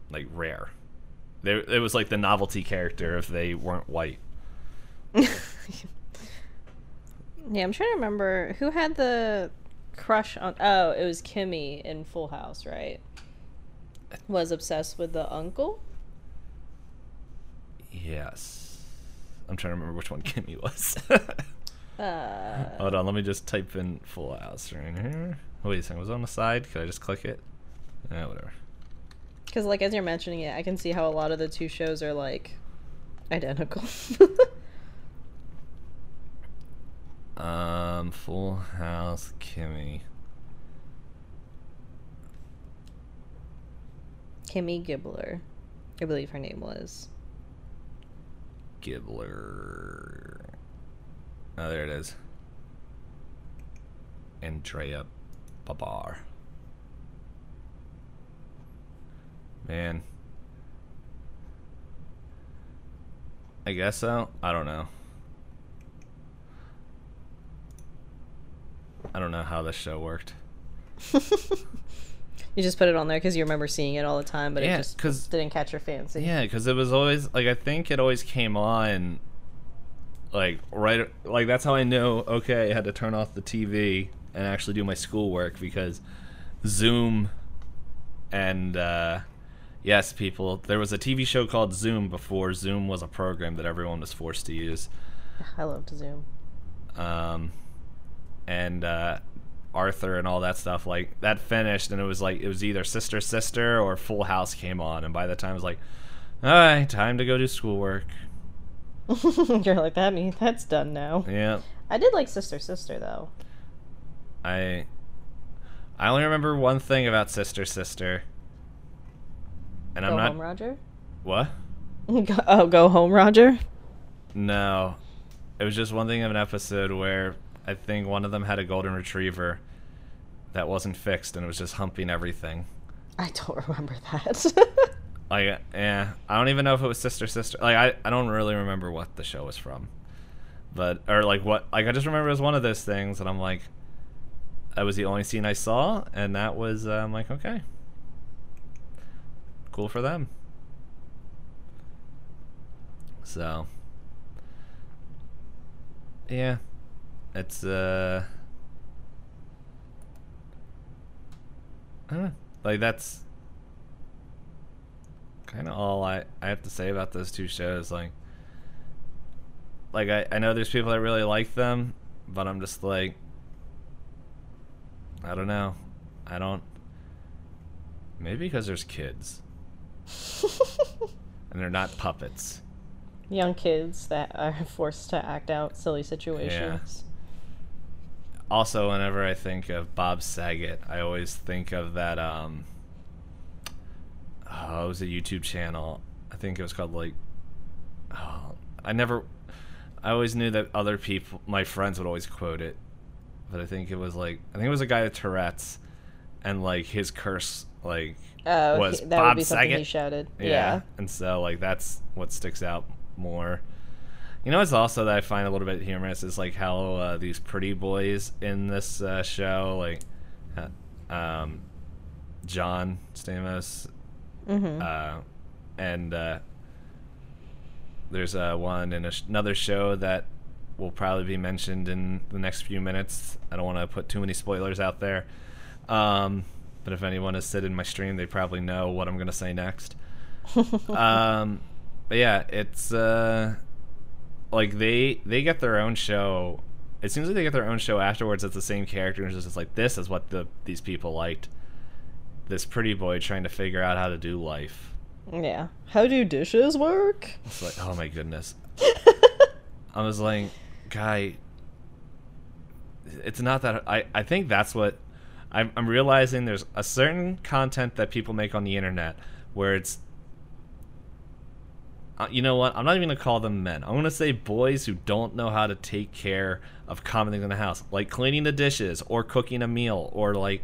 like rare. It was like the novelty character if they weren't white. Yeah, I'm trying to remember who had the crush on. Oh, it was Kimmy in Full House, right? Was obsessed with the uncle. Yes, I'm trying to remember which one Kimmy was. Uh, Hold on, let me just type in Full House right here. Wait a second, was it on the side? Could I just click it? Yeah, whatever. because like as you're mentioning it, I can see how a lot of the two shows are like identical. Um, Full House Kimmy. Kimmy Gibbler, I believe her name was. Gibbler. Oh, there it is. Andrea Barber. Man. I guess so. I don't know. I don't know how this show worked. You just put it on there because you remember seeing it all the time, but Yeah, it just 'cause- didn't catch your fancy. Yeah, because it was always like I think it always came on, like right, like that's how I know. Okay, I had to turn off the TV and actually do my schoolwork because Zoom and uh, yes, people, there was a TV show called Zoom before Zoom was a program that everyone was forced to use. I loved zoom. um, and uh, Arthur and all that stuff. Like that finished, and it was like it was either Sister Sister or Full House came on, and by the time it was like, all right, time to go do schoolwork. You're like that. Me, that's done now. Yeah, I did like Sister Sister though. I I only remember one thing about Sister Sister, and I'm not home, Roger. what. Go, oh, go home, Roger. No, it was just one thing of an episode where I think one of them had a golden retriever that wasn't fixed, and it was just humping everything. I don't remember that. Like, yeah, I don't even know if it was Sister Sister. Like, I, I don't really remember what the show was from, but or like what. Like, I just remember it was one of those things, and I'm like, that was the only scene I saw, and that was uh, I'm like, okay, cool for them. So, yeah, it's uh, I don't know. Like that's kind of all I, I have to say about those two shows. Like, like I, I know there's people that really like them, but I'm just like, I don't know. I don't. Maybe because there's kids and they're not puppets. Young kids that are forced to act out silly situations. Also, whenever I think of Bob Saget, I always think of that. Um, oh, it was a YouTube channel. I think it was called like. Oh, I never. I always knew that other people, my friends, would always quote it, but I think it was like I think it was a guy with Tourette's, and like his curse like Oh, was he- that Bob would be something Saget. he shouted. yeah. Yeah. and so like that's what sticks out more. You know, it's also that I find a little bit humorous is like how uh, these pretty boys in this uh, show, like uh, um, John Stamos, Mm-hmm. uh, and uh, there's uh, one in a sh- another show that will probably be mentioned in the next few minutes. I don't want to put too many spoilers out there, um, but if anyone has sit in my stream, they probably know what I'm going to say next. um, but yeah, it's uh, like they they get their own show. It seems like they get their own show afterwards. It's the same characters. It's just like this is what the these people liked. This pretty boy trying to figure out how to do life. yeah. How do dishes work? It's like, oh my goodness. I was like, guy, it's not that. I, I think that's what I'm, I'm realizing there's a certain content that people make on the internet where it's. Uh, you know what? I'm not even going to call them men. I'm going to say boys who don't know how to take care of common things in the house, like cleaning the dishes or cooking a meal or like.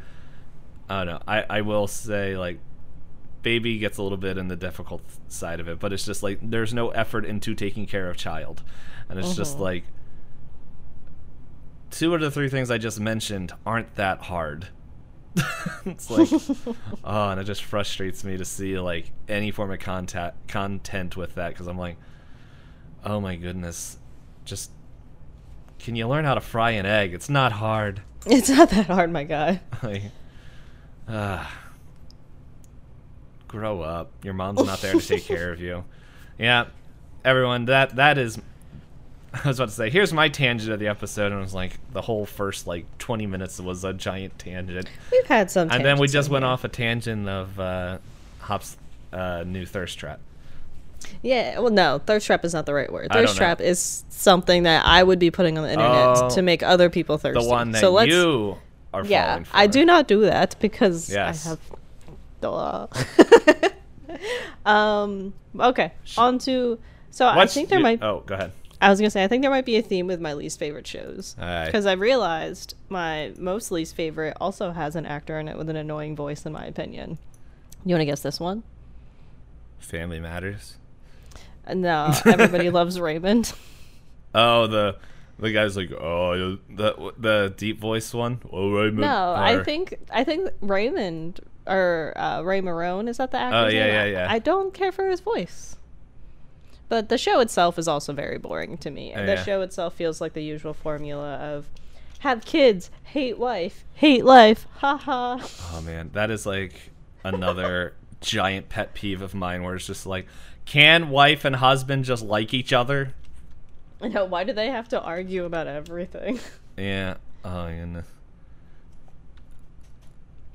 I don't know. I, I will say, like, baby gets a little bit in the difficult side of it, but it's just like there's no effort into taking care of child. And it's just Mhm. like two of the three things I just mentioned aren't that hard. it's like oh, and it just frustrates me to see like any form of contact content with that because I'm like, oh my goodness, just can you learn how to fry an egg? It's not hard. It's not that hard, my guy. like, ah, grow up. Your mom's not there to take care of you. Yeah, everyone. That that is. I was about to say, here's my tangent of the episode, and it was like the whole first like 20 minutes was a giant tangent, We've had some. and then we just went here. off a tangent of uh, Hop's uh, new thirst trap. Yeah, well, no, thirst trap is not the right word. Thirst trap is something that I would be putting on the internet Oh, to make other people thirsty. The one that so let's, you are yeah. I do not do that because Yes. I have. Duh. um. Okay. On to. So I think there might. Oh, go ahead. I was gonna say I think there might be a theme with my least favorite shows because I realized my most least favorite also has an actor in it with an annoying voice, in my opinion. You want to guess this one? Family Matters. No, everybody loves Raymond. Oh, the the guy's like, oh, the the deep voice one. Oh, Raymond. No, I think I think Raymond or uh, Ray Marone is that the actor? Oh, yeah, yeah, yeah. I don't care for his voice, but the show itself is also very boring to me. Oh, the yeah. show itself feels like the usual formula of have kids, hate wife, hate life, ha ha. Oh man, that is like another giant pet peeve of mine, where it's just like, can wife and husband just like each other? I know. Why do they have to argue about everything? Yeah. Oh goodness.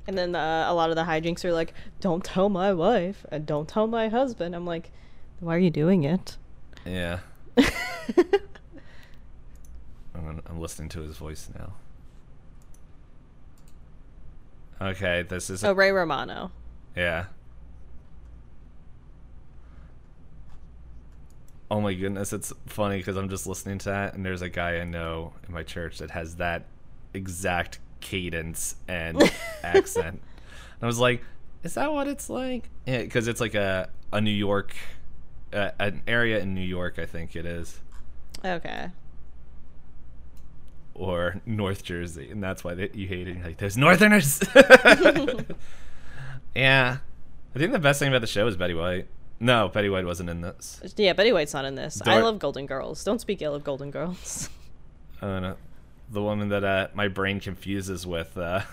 And then uh, a lot of the hijinks are like, "Don't tell my wife and don't tell my husband." I'm like, "Why are you doing it?" Yeah. I'm, I'm listening to his voice now. Okay, this is oh, Ray Romano. yeah. Oh my goodness, it's funny because I'm just listening to that, and there's a guy I know in my church that has that exact cadence and accent. And I was like, "Is that what it's like?" Yeah, because it's like a a New York, uh, an area in New York, I think it is, Okay. or North Jersey, and that's why they, you hate it. You're like, "There's Northerners." yeah, I think the best thing about the show is Betty White. No, Betty White wasn't in this. Yeah, Betty White's not in this. I love Golden Girls. Don't speak ill of Golden Girls. Uh, the woman that uh, my brain confuses with. Uh,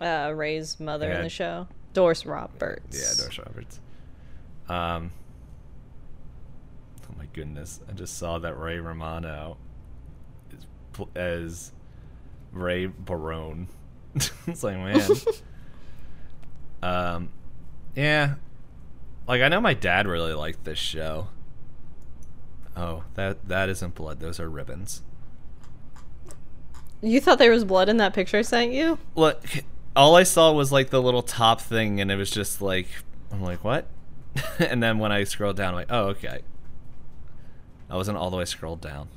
Uh, Ray's mother in the show, Doris Roberts. yeah, Doris Roberts. Um. Oh my goodness! I just saw that Ray Romano is as Ray Barone. it's like man. um, yeah. Like I know my dad really liked this show. Oh, that that isn't blood. Those are ribbons. You thought there was blood in that picture I sent you? Look, all I saw was like the little top thing, and it was just like, I'm like, what? and then when I scrolled down, I'm like, oh, okay. I wasn't all the way scrolled down.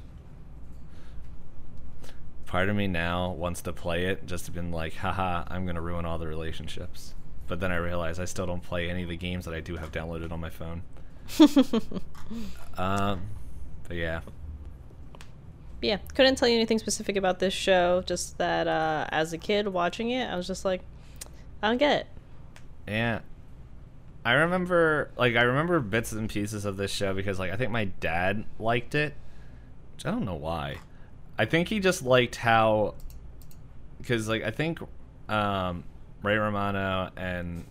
Part of me now wants to play it just been like, haha, I'm gonna ruin all the relationships. But then I realize I still don't play any of the games that I do have downloaded on my phone. Um, but yeah, Yeah, couldn't tell you anything specific about this show. Just that uh, as a kid watching it, I was just like, I don't get it. Yeah. I remember like I remember bits and pieces of this show because like I think my dad liked it. Which I don't know why. I think he just liked how cuz like I think um Ray Romano and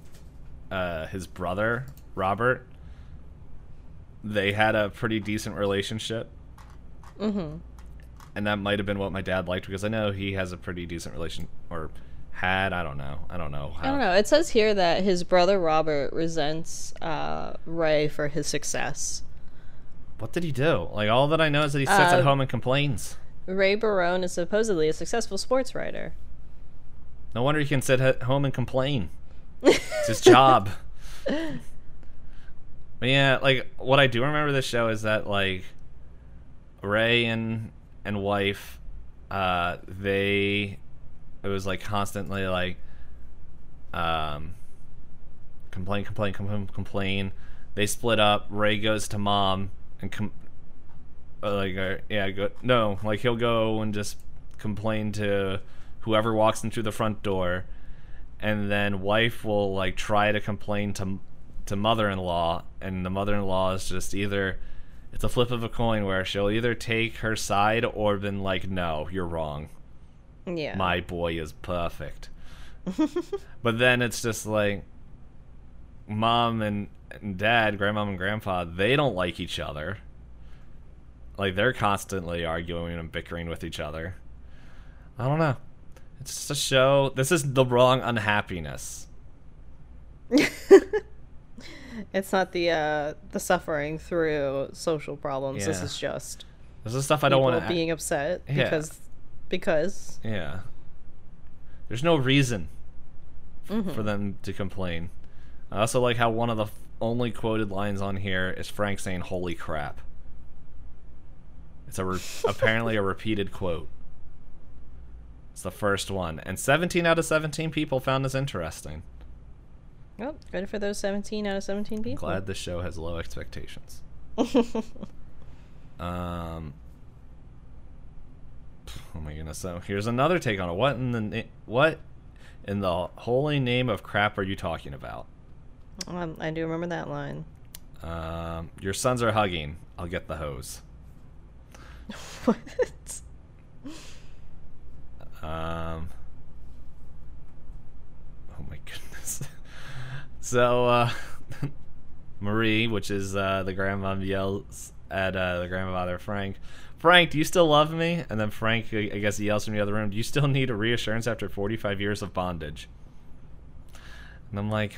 uh his brother Robert they had a pretty decent relationship. Mm-hmm. And that might have been what my dad liked because I know he has a pretty decent relation or had, I don't know. I don't know. I don't know. It says here that his brother Robert resents uh, Ray for his success. What did he do? Like all that I know is that he sits Uh, at home and complains. Ray Barone is supposedly a successful sports writer. No wonder he can sit at home and complain. It's his job. But yeah, like what I do remember this show is that like Ray and and wife, uh, they it was like constantly like um complain, complain, complain, complain. They split up. Ray goes to mom and com- uh, like uh, yeah, go no, like he'll go and just complain to whoever walks in through the front door, and then wife will like try to complain to to mother-in-law, and the mother-in-law is just either it's a flip of a coin where she'll either take her side or been like, no, you're wrong. Yeah. My boy is perfect. but then it's just like mom and, and dad, grandmom and grandpa, they don't like each other. Like they're constantly arguing and bickering with each other. I don't know. It's just a show. This is the wrong unhappiness. it's not the uh, the suffering through social problems. This is just This is stuff I don't want to. being upset Yeah. because because yeah. There's no reason Mhm. for them to complain. I also like how one of the only quoted lines on here is Frank saying "Holy crap." It's a re- apparently a repeated quote. It's the first one, and 17 out of 17 people found this interesting. oh, good for those 17 out of 17 people. Glad this show has low expectations. Um. Oh my goodness! So here's another take on it. What in the na- what in the holy name of crap are you talking about? um, I do remember that line. Um, your sons are hugging. I'll get the hose. what? Um. Oh my goodness. so uh, Marie, which is uh, the grandmom, yells at uh, the grandfather Frank. Frank, do you still love me? And then Frank, I I guess, he yells from the other room, "Do you still need a reassurance after 45 years of bondage?" And I'm like,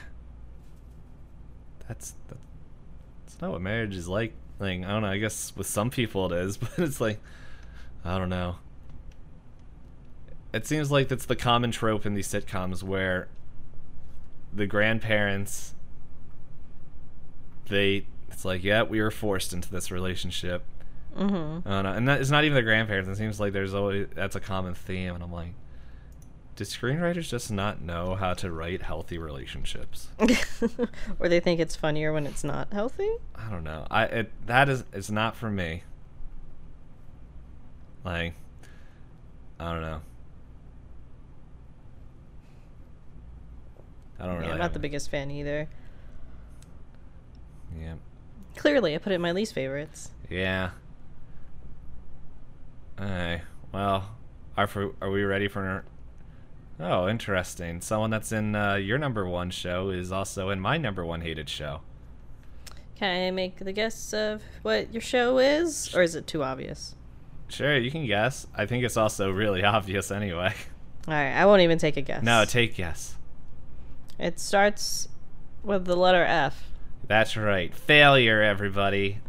"That's that's not what marriage is like." Like I don't know. I guess with some people it is, but it's like I don't know. It seems like that's the common trope in these sitcoms where the grandparents they it's like yeah we were forced into this relationship. Mm-hmm. uh, and that, it's not even the grandparents. It seems like there's always that's a common theme and i'm like do screenwriters just not know how to write healthy relationships? Or they think it's funnier when it's not healthy. i don't know. I it that is it's not for me. Like i don't know i don't Yeah, really I'm not the biggest fan either. yeah Clearly, I put it in my least favorites. Yeah. Alright. Well, are for, are we ready for? Oh, interesting. Someone that's in uh, your number one show is also in my number one hated show. Can I make the guess of what your show is, or is it too obvious? Sure, you can guess. I think it's also really obvious anyway. All right, I won't even take a guess. No, take guess. It starts with the letter F. That's right. Failure, everybody.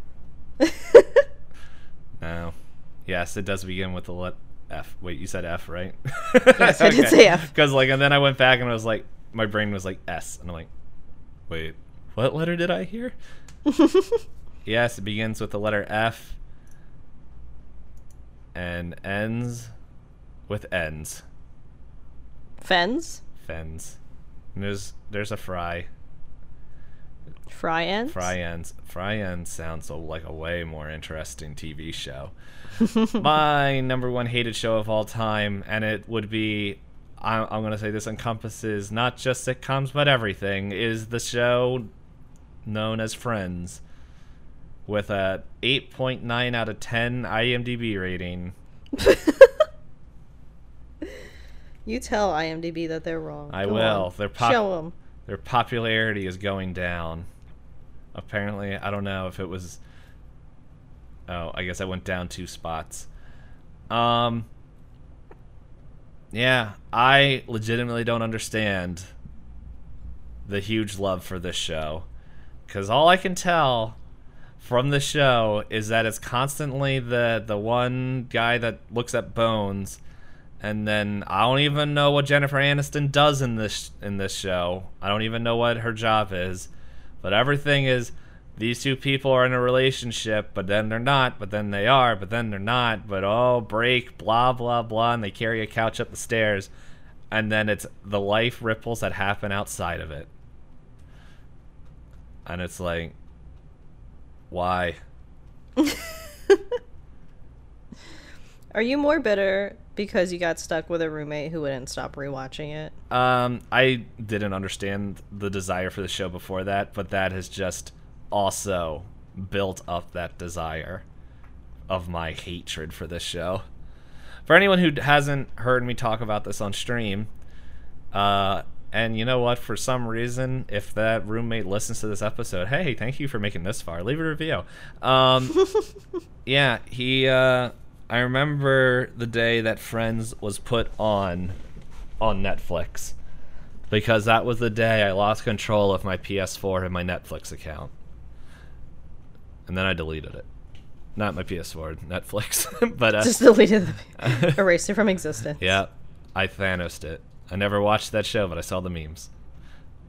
No. Yes, it does begin with the letter F. Wait, you said F, right? Yes, I did say F. Because like, and then I went back and I was like, my brain was like S, and I'm like, wait, what letter did I hear? Yes, it begins with the letter F and ends with ends. Fens, Fens. And there's there's a fry. fry ends. Fry ends. Fry ends sounds so like a way more interesting TV show. My number one hated show of all time, and it would be. I'm, I'm gonna say this encompasses not just sitcoms but everything. Is the show known as Friends, with a 8.9 out of 10 IMDb rating. You tell IMDb that they're wrong. I Go will. on. Pop- Show them. their popularity is going down. Apparently, I don't know if it was. Oh, I guess I went down two spots. Um. Yeah, I legitimately don't understand the huge love for this show. Because all I can tell from the show is that it's constantly the, the one guy that looks at bones and then I don't even know what Jennifer Aniston does in this in this show. I don't even know what her job is. But everything is these two people are in a relationship, but then they're not, but then they are, but then they're not, but oh, break, blah blah blah, and they carry a couch up the stairs, and then it's the life ripples that happen outside of it. And it's like why? Are you more bitter because you got stuck with a roommate who wouldn't stop rewatching it? Um, I didn't understand the desire for the show before that, but that has just also built up that desire of my hatred for this show. For anyone who hasn't heard me talk about this on stream, uh, and you know what? For some reason, if that roommate listens to this episode, hey, thank you for making this far. Leave a review. Um, yeah, he. Uh, I remember the day that Friends was put on on Netflix because that was the day I lost control of my PS4 and my Netflix account, and then I deleted it. Not my PS4, Netflix, but uh, Just deleted the erased it from existence. yeah, I Thanosed it. I never watched that show, but I saw the memes.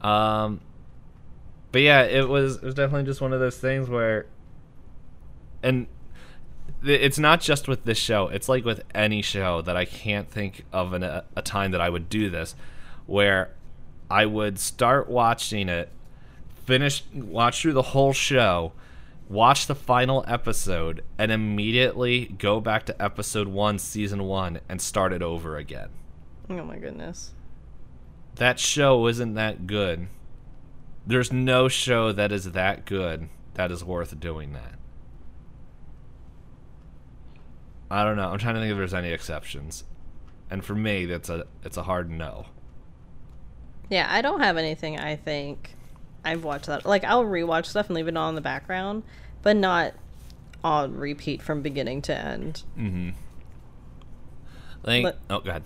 Um, but yeah, it was it was definitely just one of those things where, and it's not just with this show. It's like with any show that I can't think of an, a, a time that I would do this, where I would start watching it, finish watch through the whole show, watch the final episode, and immediately go back to episode one, season one, and start it over again. Oh my goodness. That show isn't that good. There's no show that is that good that is worth doing that. I don't know. I'm trying to think if there's any exceptions. And for me, that's a it's a hard no. Yeah, I don't have anything I think I've watched that like I'll rewatch stuff and leave it on in the background, but not on repeat from beginning to end. Mm-hmm. Like, But- oh, god.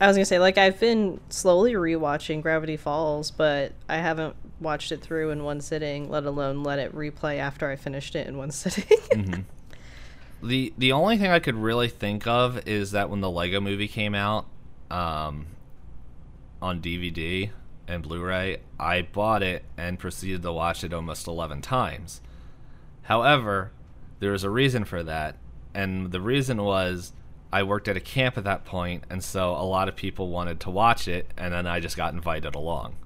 I was gonna say, like, I've been slowly rewatching Gravity Falls, but I haven't watched it through in one sitting, let alone let it replay after I finished it in one sitting. The the only thing I could really think of is that when the Lego movie came out, um, on DVD and Blu-ray, I bought it and proceeded to watch it almost eleven times. However, there was a reason for that, and the reason was I worked at a camp at that point, and so a lot of people wanted to watch it, and then I just got invited along.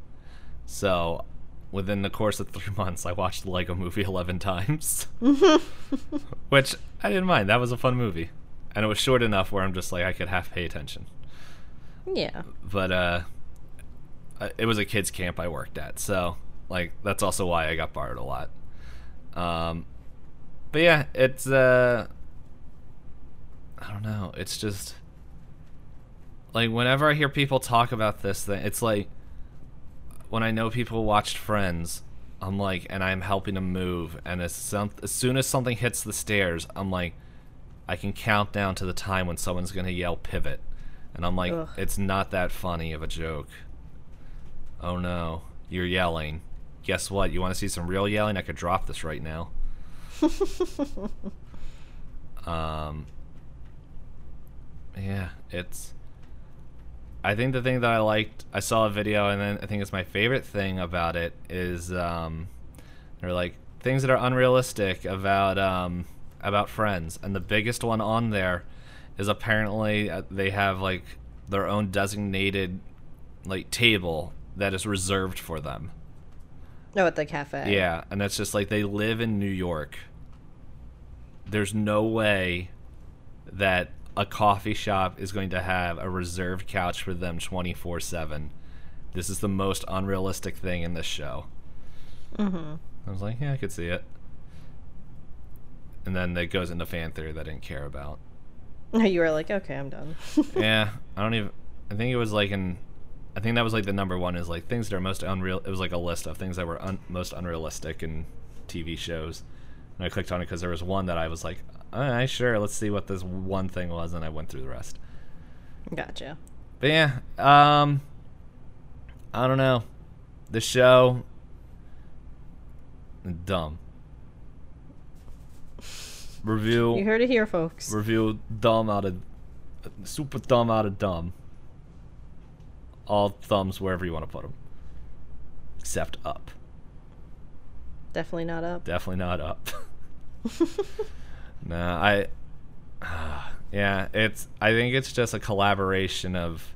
So, within the course of three months, I watched the Lego Movie eleven times, which I didn't mind. That was a fun movie, and it was short enough where I'm just like I could half pay attention. yeah. But uh, it was a kids camp I worked at, so like that's also why I got borrowed a lot. Um, but yeah, it's uh, I don't know. It's just like whenever I hear people talk about this thing, it's like when I know people watched Friends, I'm like, and I'm helping him move, and as some as soon as something hits the stairs, I'm like, I can count down to the time when someone's gonna yell pivot, and I'm like, Ugh. it's not that funny of a joke. Oh no, you're yelling. Guess what? You want to see some real yelling? I could drop this right now. um. Yeah, it's. I think the thing that I liked, I saw a video, and then I think it's my favorite thing about it is um, they're like things that are unrealistic about um, about Friends, and the biggest one on there is apparently uh, they have like their own designated like table that is reserved for them. No, at the cafe. Yeah, and it's just like they live in New York. There's no way that a coffee shop is going to have a reserved couch for them 24 7. This is the most unrealistic thing in this show. Mm-hmm. I was like, yeah, I could see it. And then it goes into fan theory that I didn't care about. You were like, okay, I'm done. yeah, I don't even. I think it was like in. I think that was like the number one is like things that are most unreal. It was like a list of things that were un, most unrealistic in TV shows. And I clicked on it because there was one that I was like, all right, sure, let's see what this one thing was, and I went through the rest. Gotcha. But yeah, um, I don't know. The show, dumb. Review You heard it here, folks. review dumb out of super dumb out of dumb. All thumbs wherever you want to put them, except up. Definitely not up. Definitely not up. nah, I. yeah, it's. I think it's just a collaboration of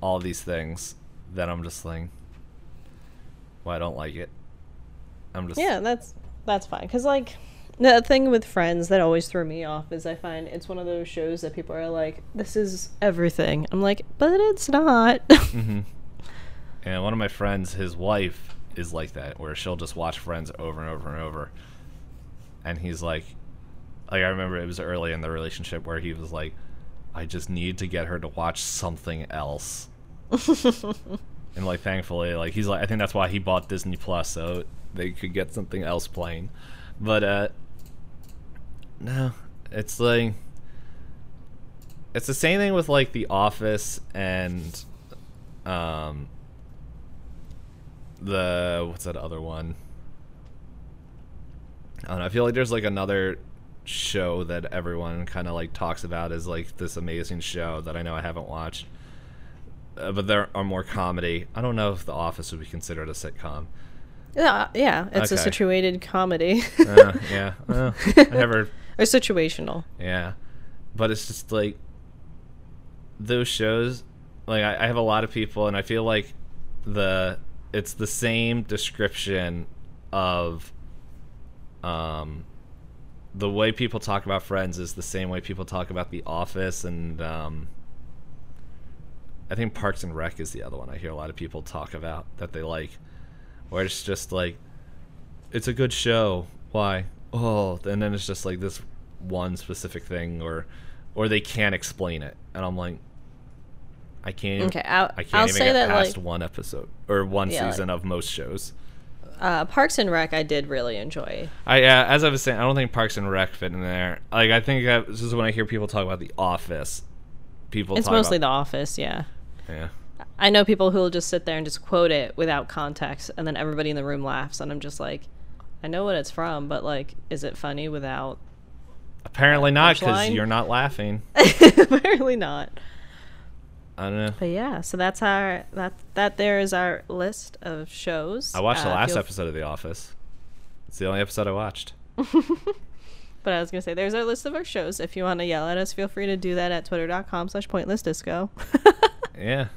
all these things that I'm just like, well, I don't like it. I'm just. Yeah, that's that's fine. Cause like the thing with Friends that always threw me off is I find it's one of those shows that people are like, "This is everything." I'm like, but it's not. hmm And one of my friends, his wife is like that, where she'll just watch Friends over and over and over. And he's like, like I remember it was early in the relationship where he was like, I just need to get her to watch something else. and like, thankfully, like he's like, I think that's why he bought Disney Plus so they could get something else playing. But uh, no, it's like. It's the same thing with like The Office and um the what's that other one? I don't know. I feel like there's like another show that everyone kind of like talks about is like this amazing show that I know I haven't watched. Uh, but there are more comedy. I don't know if The Office would be considered a sitcom. yeah, yeah, it's a Okay. situated comedy Uh, yeah, well, I never or situational. Yeah, but it's just like those shows. Like I, I have a lot of people, and I feel like the it's the same description of um the way people talk about Friends is the same way people talk about The Office, and um, I think Parks and Rec is the other one I hear a lot of people talk about that they like, where it's just like it's a good show. Why? Oh, and then it's just like this one specific thing, or or they can't explain it, and I'm like, I can't. Okay, I'll, I can't I'll even say get that past like one episode or one Yeah, like- season of most shows. Uh, Parks and Rec, I did really enjoy. I uh, as I was saying, I don't think Parks and Rec fit in there. Like I think that, this is when I hear people talk about The Office. People It's mostly about, The Office, yeah. yeah. I know people who will just sit there and just quote it without context, and then everybody in the room laughs, and I'm just like, I know what it's from, but like, is it funny without? Apparently not because you're not laughing. Apparently not. I don't know. But yeah, so that's our that that there is our list of shows. I watched the Uh, last feel- episode of The Office. It's the only episode I watched. But I was gonna say, there's our list of our shows. If you want to yell at us, feel free to do that at twitter.com slash pointless disco. Yeah.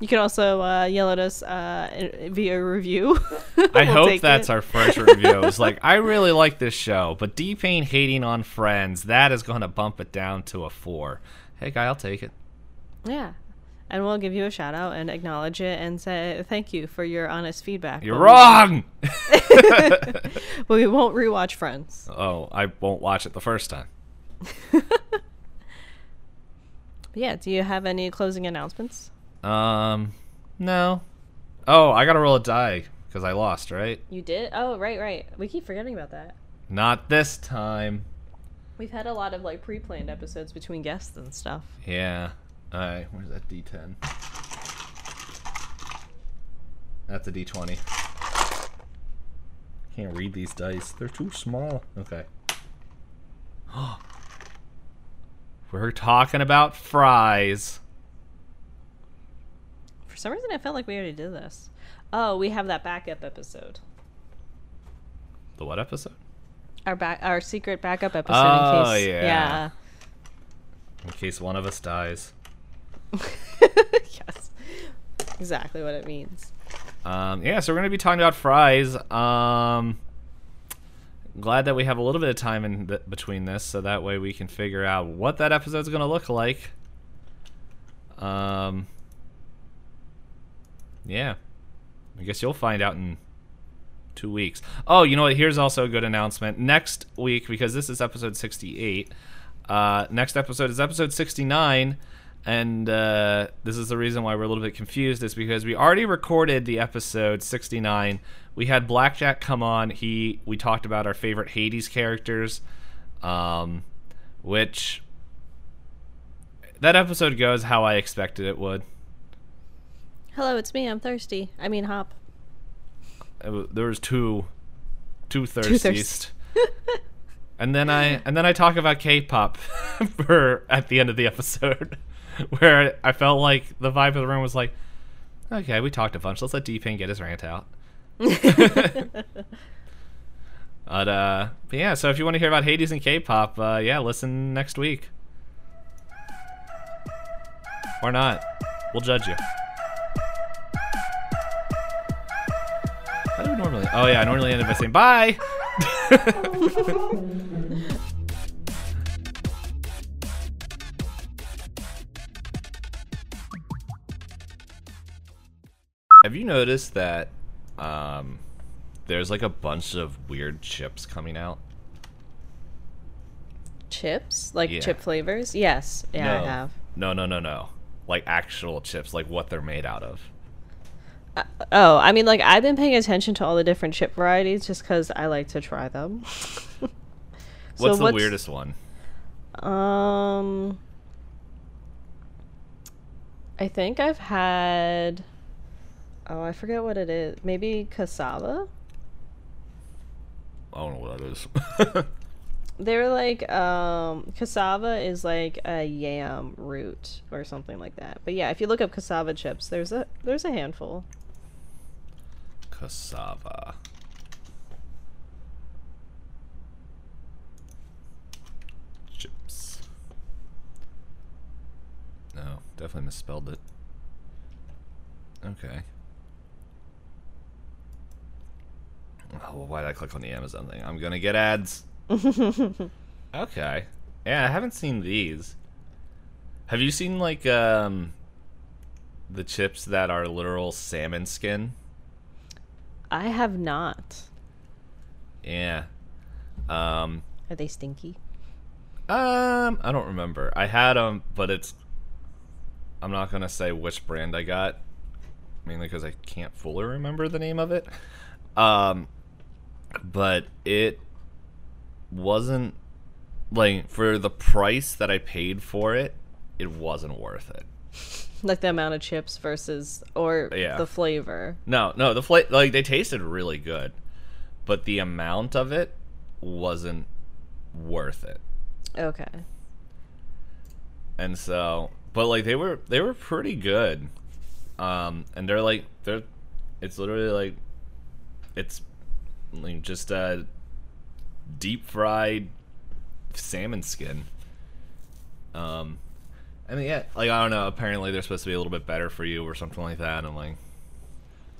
you can also uh, yell at us uh, via review. I We'll hope take that's it. our first review. It's like I really like this show, but D Pain hating on Friends that is going to bump it down to a four. Hey, guy, I'll take it. Yeah. And we'll give you a shout out and acknowledge it and say thank you for your honest feedback. You're wrong. But we won't rewatch Friends. oh, I won't watch it the first time. Yeah. Do you have any closing announcements? Um, no. Oh, I got to roll a die because I lost, right? You did? Oh, right, right. We keep forgetting about that. Not this time. We've had a lot of like pre-planned episodes between guests and stuff. Yeah. All right. Where's that D10? That's a D20. Can't read these dice. They're too small. Okay. We're talking about fries. For some reason, I felt like we already did this. Oh, we have that backup episode. The what episode? Our back, our secret backup episode. Oh, in case, yeah. In case one of us dies. yes. Exactly what it means. Um, yeah, so we're going to be talking about fries. Um, glad that we have a little bit of time in th- between this, so that way we can figure out what that episode's going to look like. Um, yeah, I guess you'll find out in two weeks. Oh, you know what? Here's also a good announcement. Next week, because this is episode 68. Uh, next episode is episode 69 and uh, this is the reason why we're a little bit confused is because we already recorded the episode 69 we had blackjack come on he we talked about our favorite hades characters um, which that episode goes how i expected it would Hello, it's me. I'm thirsty. I mean, hop. There was two two Two thirsties thirst- and then i and then i talk about k-pop for at the end of the episode where i felt like the vibe of the room was like okay we talked a bunch. Let's let d-pain get his rant out. But uh but yeah so if you want to hear about hades and k-pop uh yeah listen next week. Or not. We'll judge you. How do we normally oh yeah i normally end up by saying bye Have you noticed that um, there's like a bunch of weird chips coming out? Chips? Like Yeah. chip flavors? Yes. Yeah, no. I have. No, no, no, no. Like actual chips, like what they're made out of. Oh, I mean, like, I've been paying attention to all the different chip varieties just because I like to try them. So What's the weirdest one? Um, I think I've had. Oh, I forget what it is. Maybe cassava. I don't know what that is. They're like um cassava is like a yam root or something like that. But yeah, if you look up cassava chips, there's a there's a handful. Cassava. Chips. No, definitely misspelled it. Okay. Oh, well, why did I click on the Amazon thing? I'm gonna get ads. Okay. Yeah, I haven't seen these. Have you seen like um the chips that are literal salmon skin? I have not. Yeah. Um Are they stinky? um I don't remember. I had them, but it's I'm not going to say which brand I got mainly cuz I can't fully remember the name of it. Um, but it wasn't like for the price that I paid for it. It wasn't worth it. Like the amount of chips versus or Yeah. the flavor. No, no, the fla- like they tasted really good, but the amount of it wasn't worth it. Okay. And so, but like they were they were pretty good. Um and they're like they're it's literally like it's like just a deep fried salmon skin. Um I mean yeah, like I don't know, apparently they're supposed to be a little bit better for you or something like that. I'm like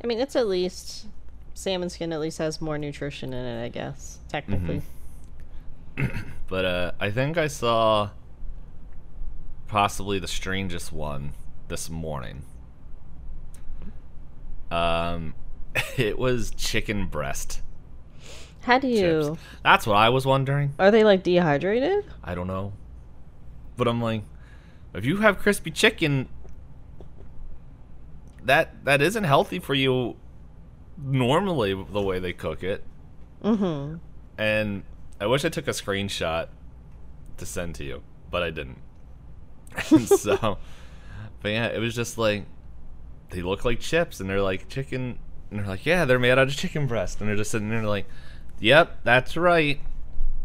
I mean, it's at least salmon skin. At least has more nutrition in it, I guess. Technically. But uh, I think I saw possibly the strangest one this morning. Um, it was chicken breast How do you? chips. That's what I was wondering. Are they like dehydrated? I don't know, but I'm like, if you have crispy chicken, that that isn't healthy for you. Normally, the way they cook it, Mm-hmm. and I wish I took a screenshot to send to you, but I didn't. And so, but yeah, it was just like they look like chips, and they're like chicken, and they're like, yeah, they're made out of chicken breast, and they're just sitting there like, yep, that's right,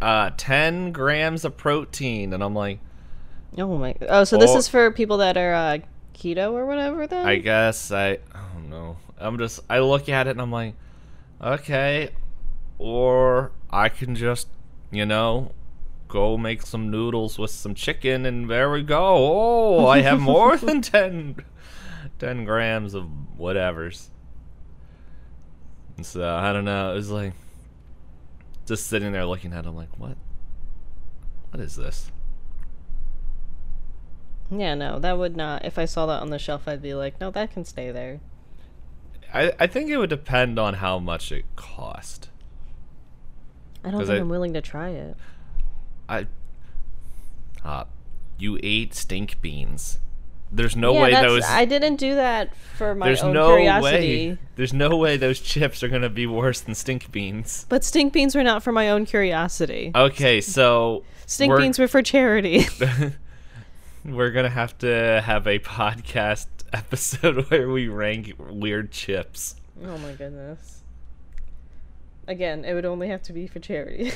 uh, ten grams of protein, and I'm like, Oh my. Oh, so this Or- is for people that are uh, keto or whatever. Then. I guess I, I don't know, I'm just, I look at it and I'm like, okay, or I can just, you know, go make some noodles with some chicken and there we go. Oh, I have more than 10, 10 grams of whatevers. And so, I don't know. It was like, just sitting there looking at him like, what? What is this? Yeah, no, that would not. If I saw that on the shelf, I'd be like, no, that can stay there. I, I think it would depend on how much it cost. I don't think I- am willing to try it. I, uh, you ate stink beans. There's no yeah, way those. I didn't do that for my there's own no curiosity. way. There's no way those chips are gonna be worse than stink beans. But stink beans were not for my own curiosity. Okay, so stink we're- beans were for charity. we're gonna have to have a podcast episode where we rank weird chips. oh my goodness. Again, it would only have to be for charity.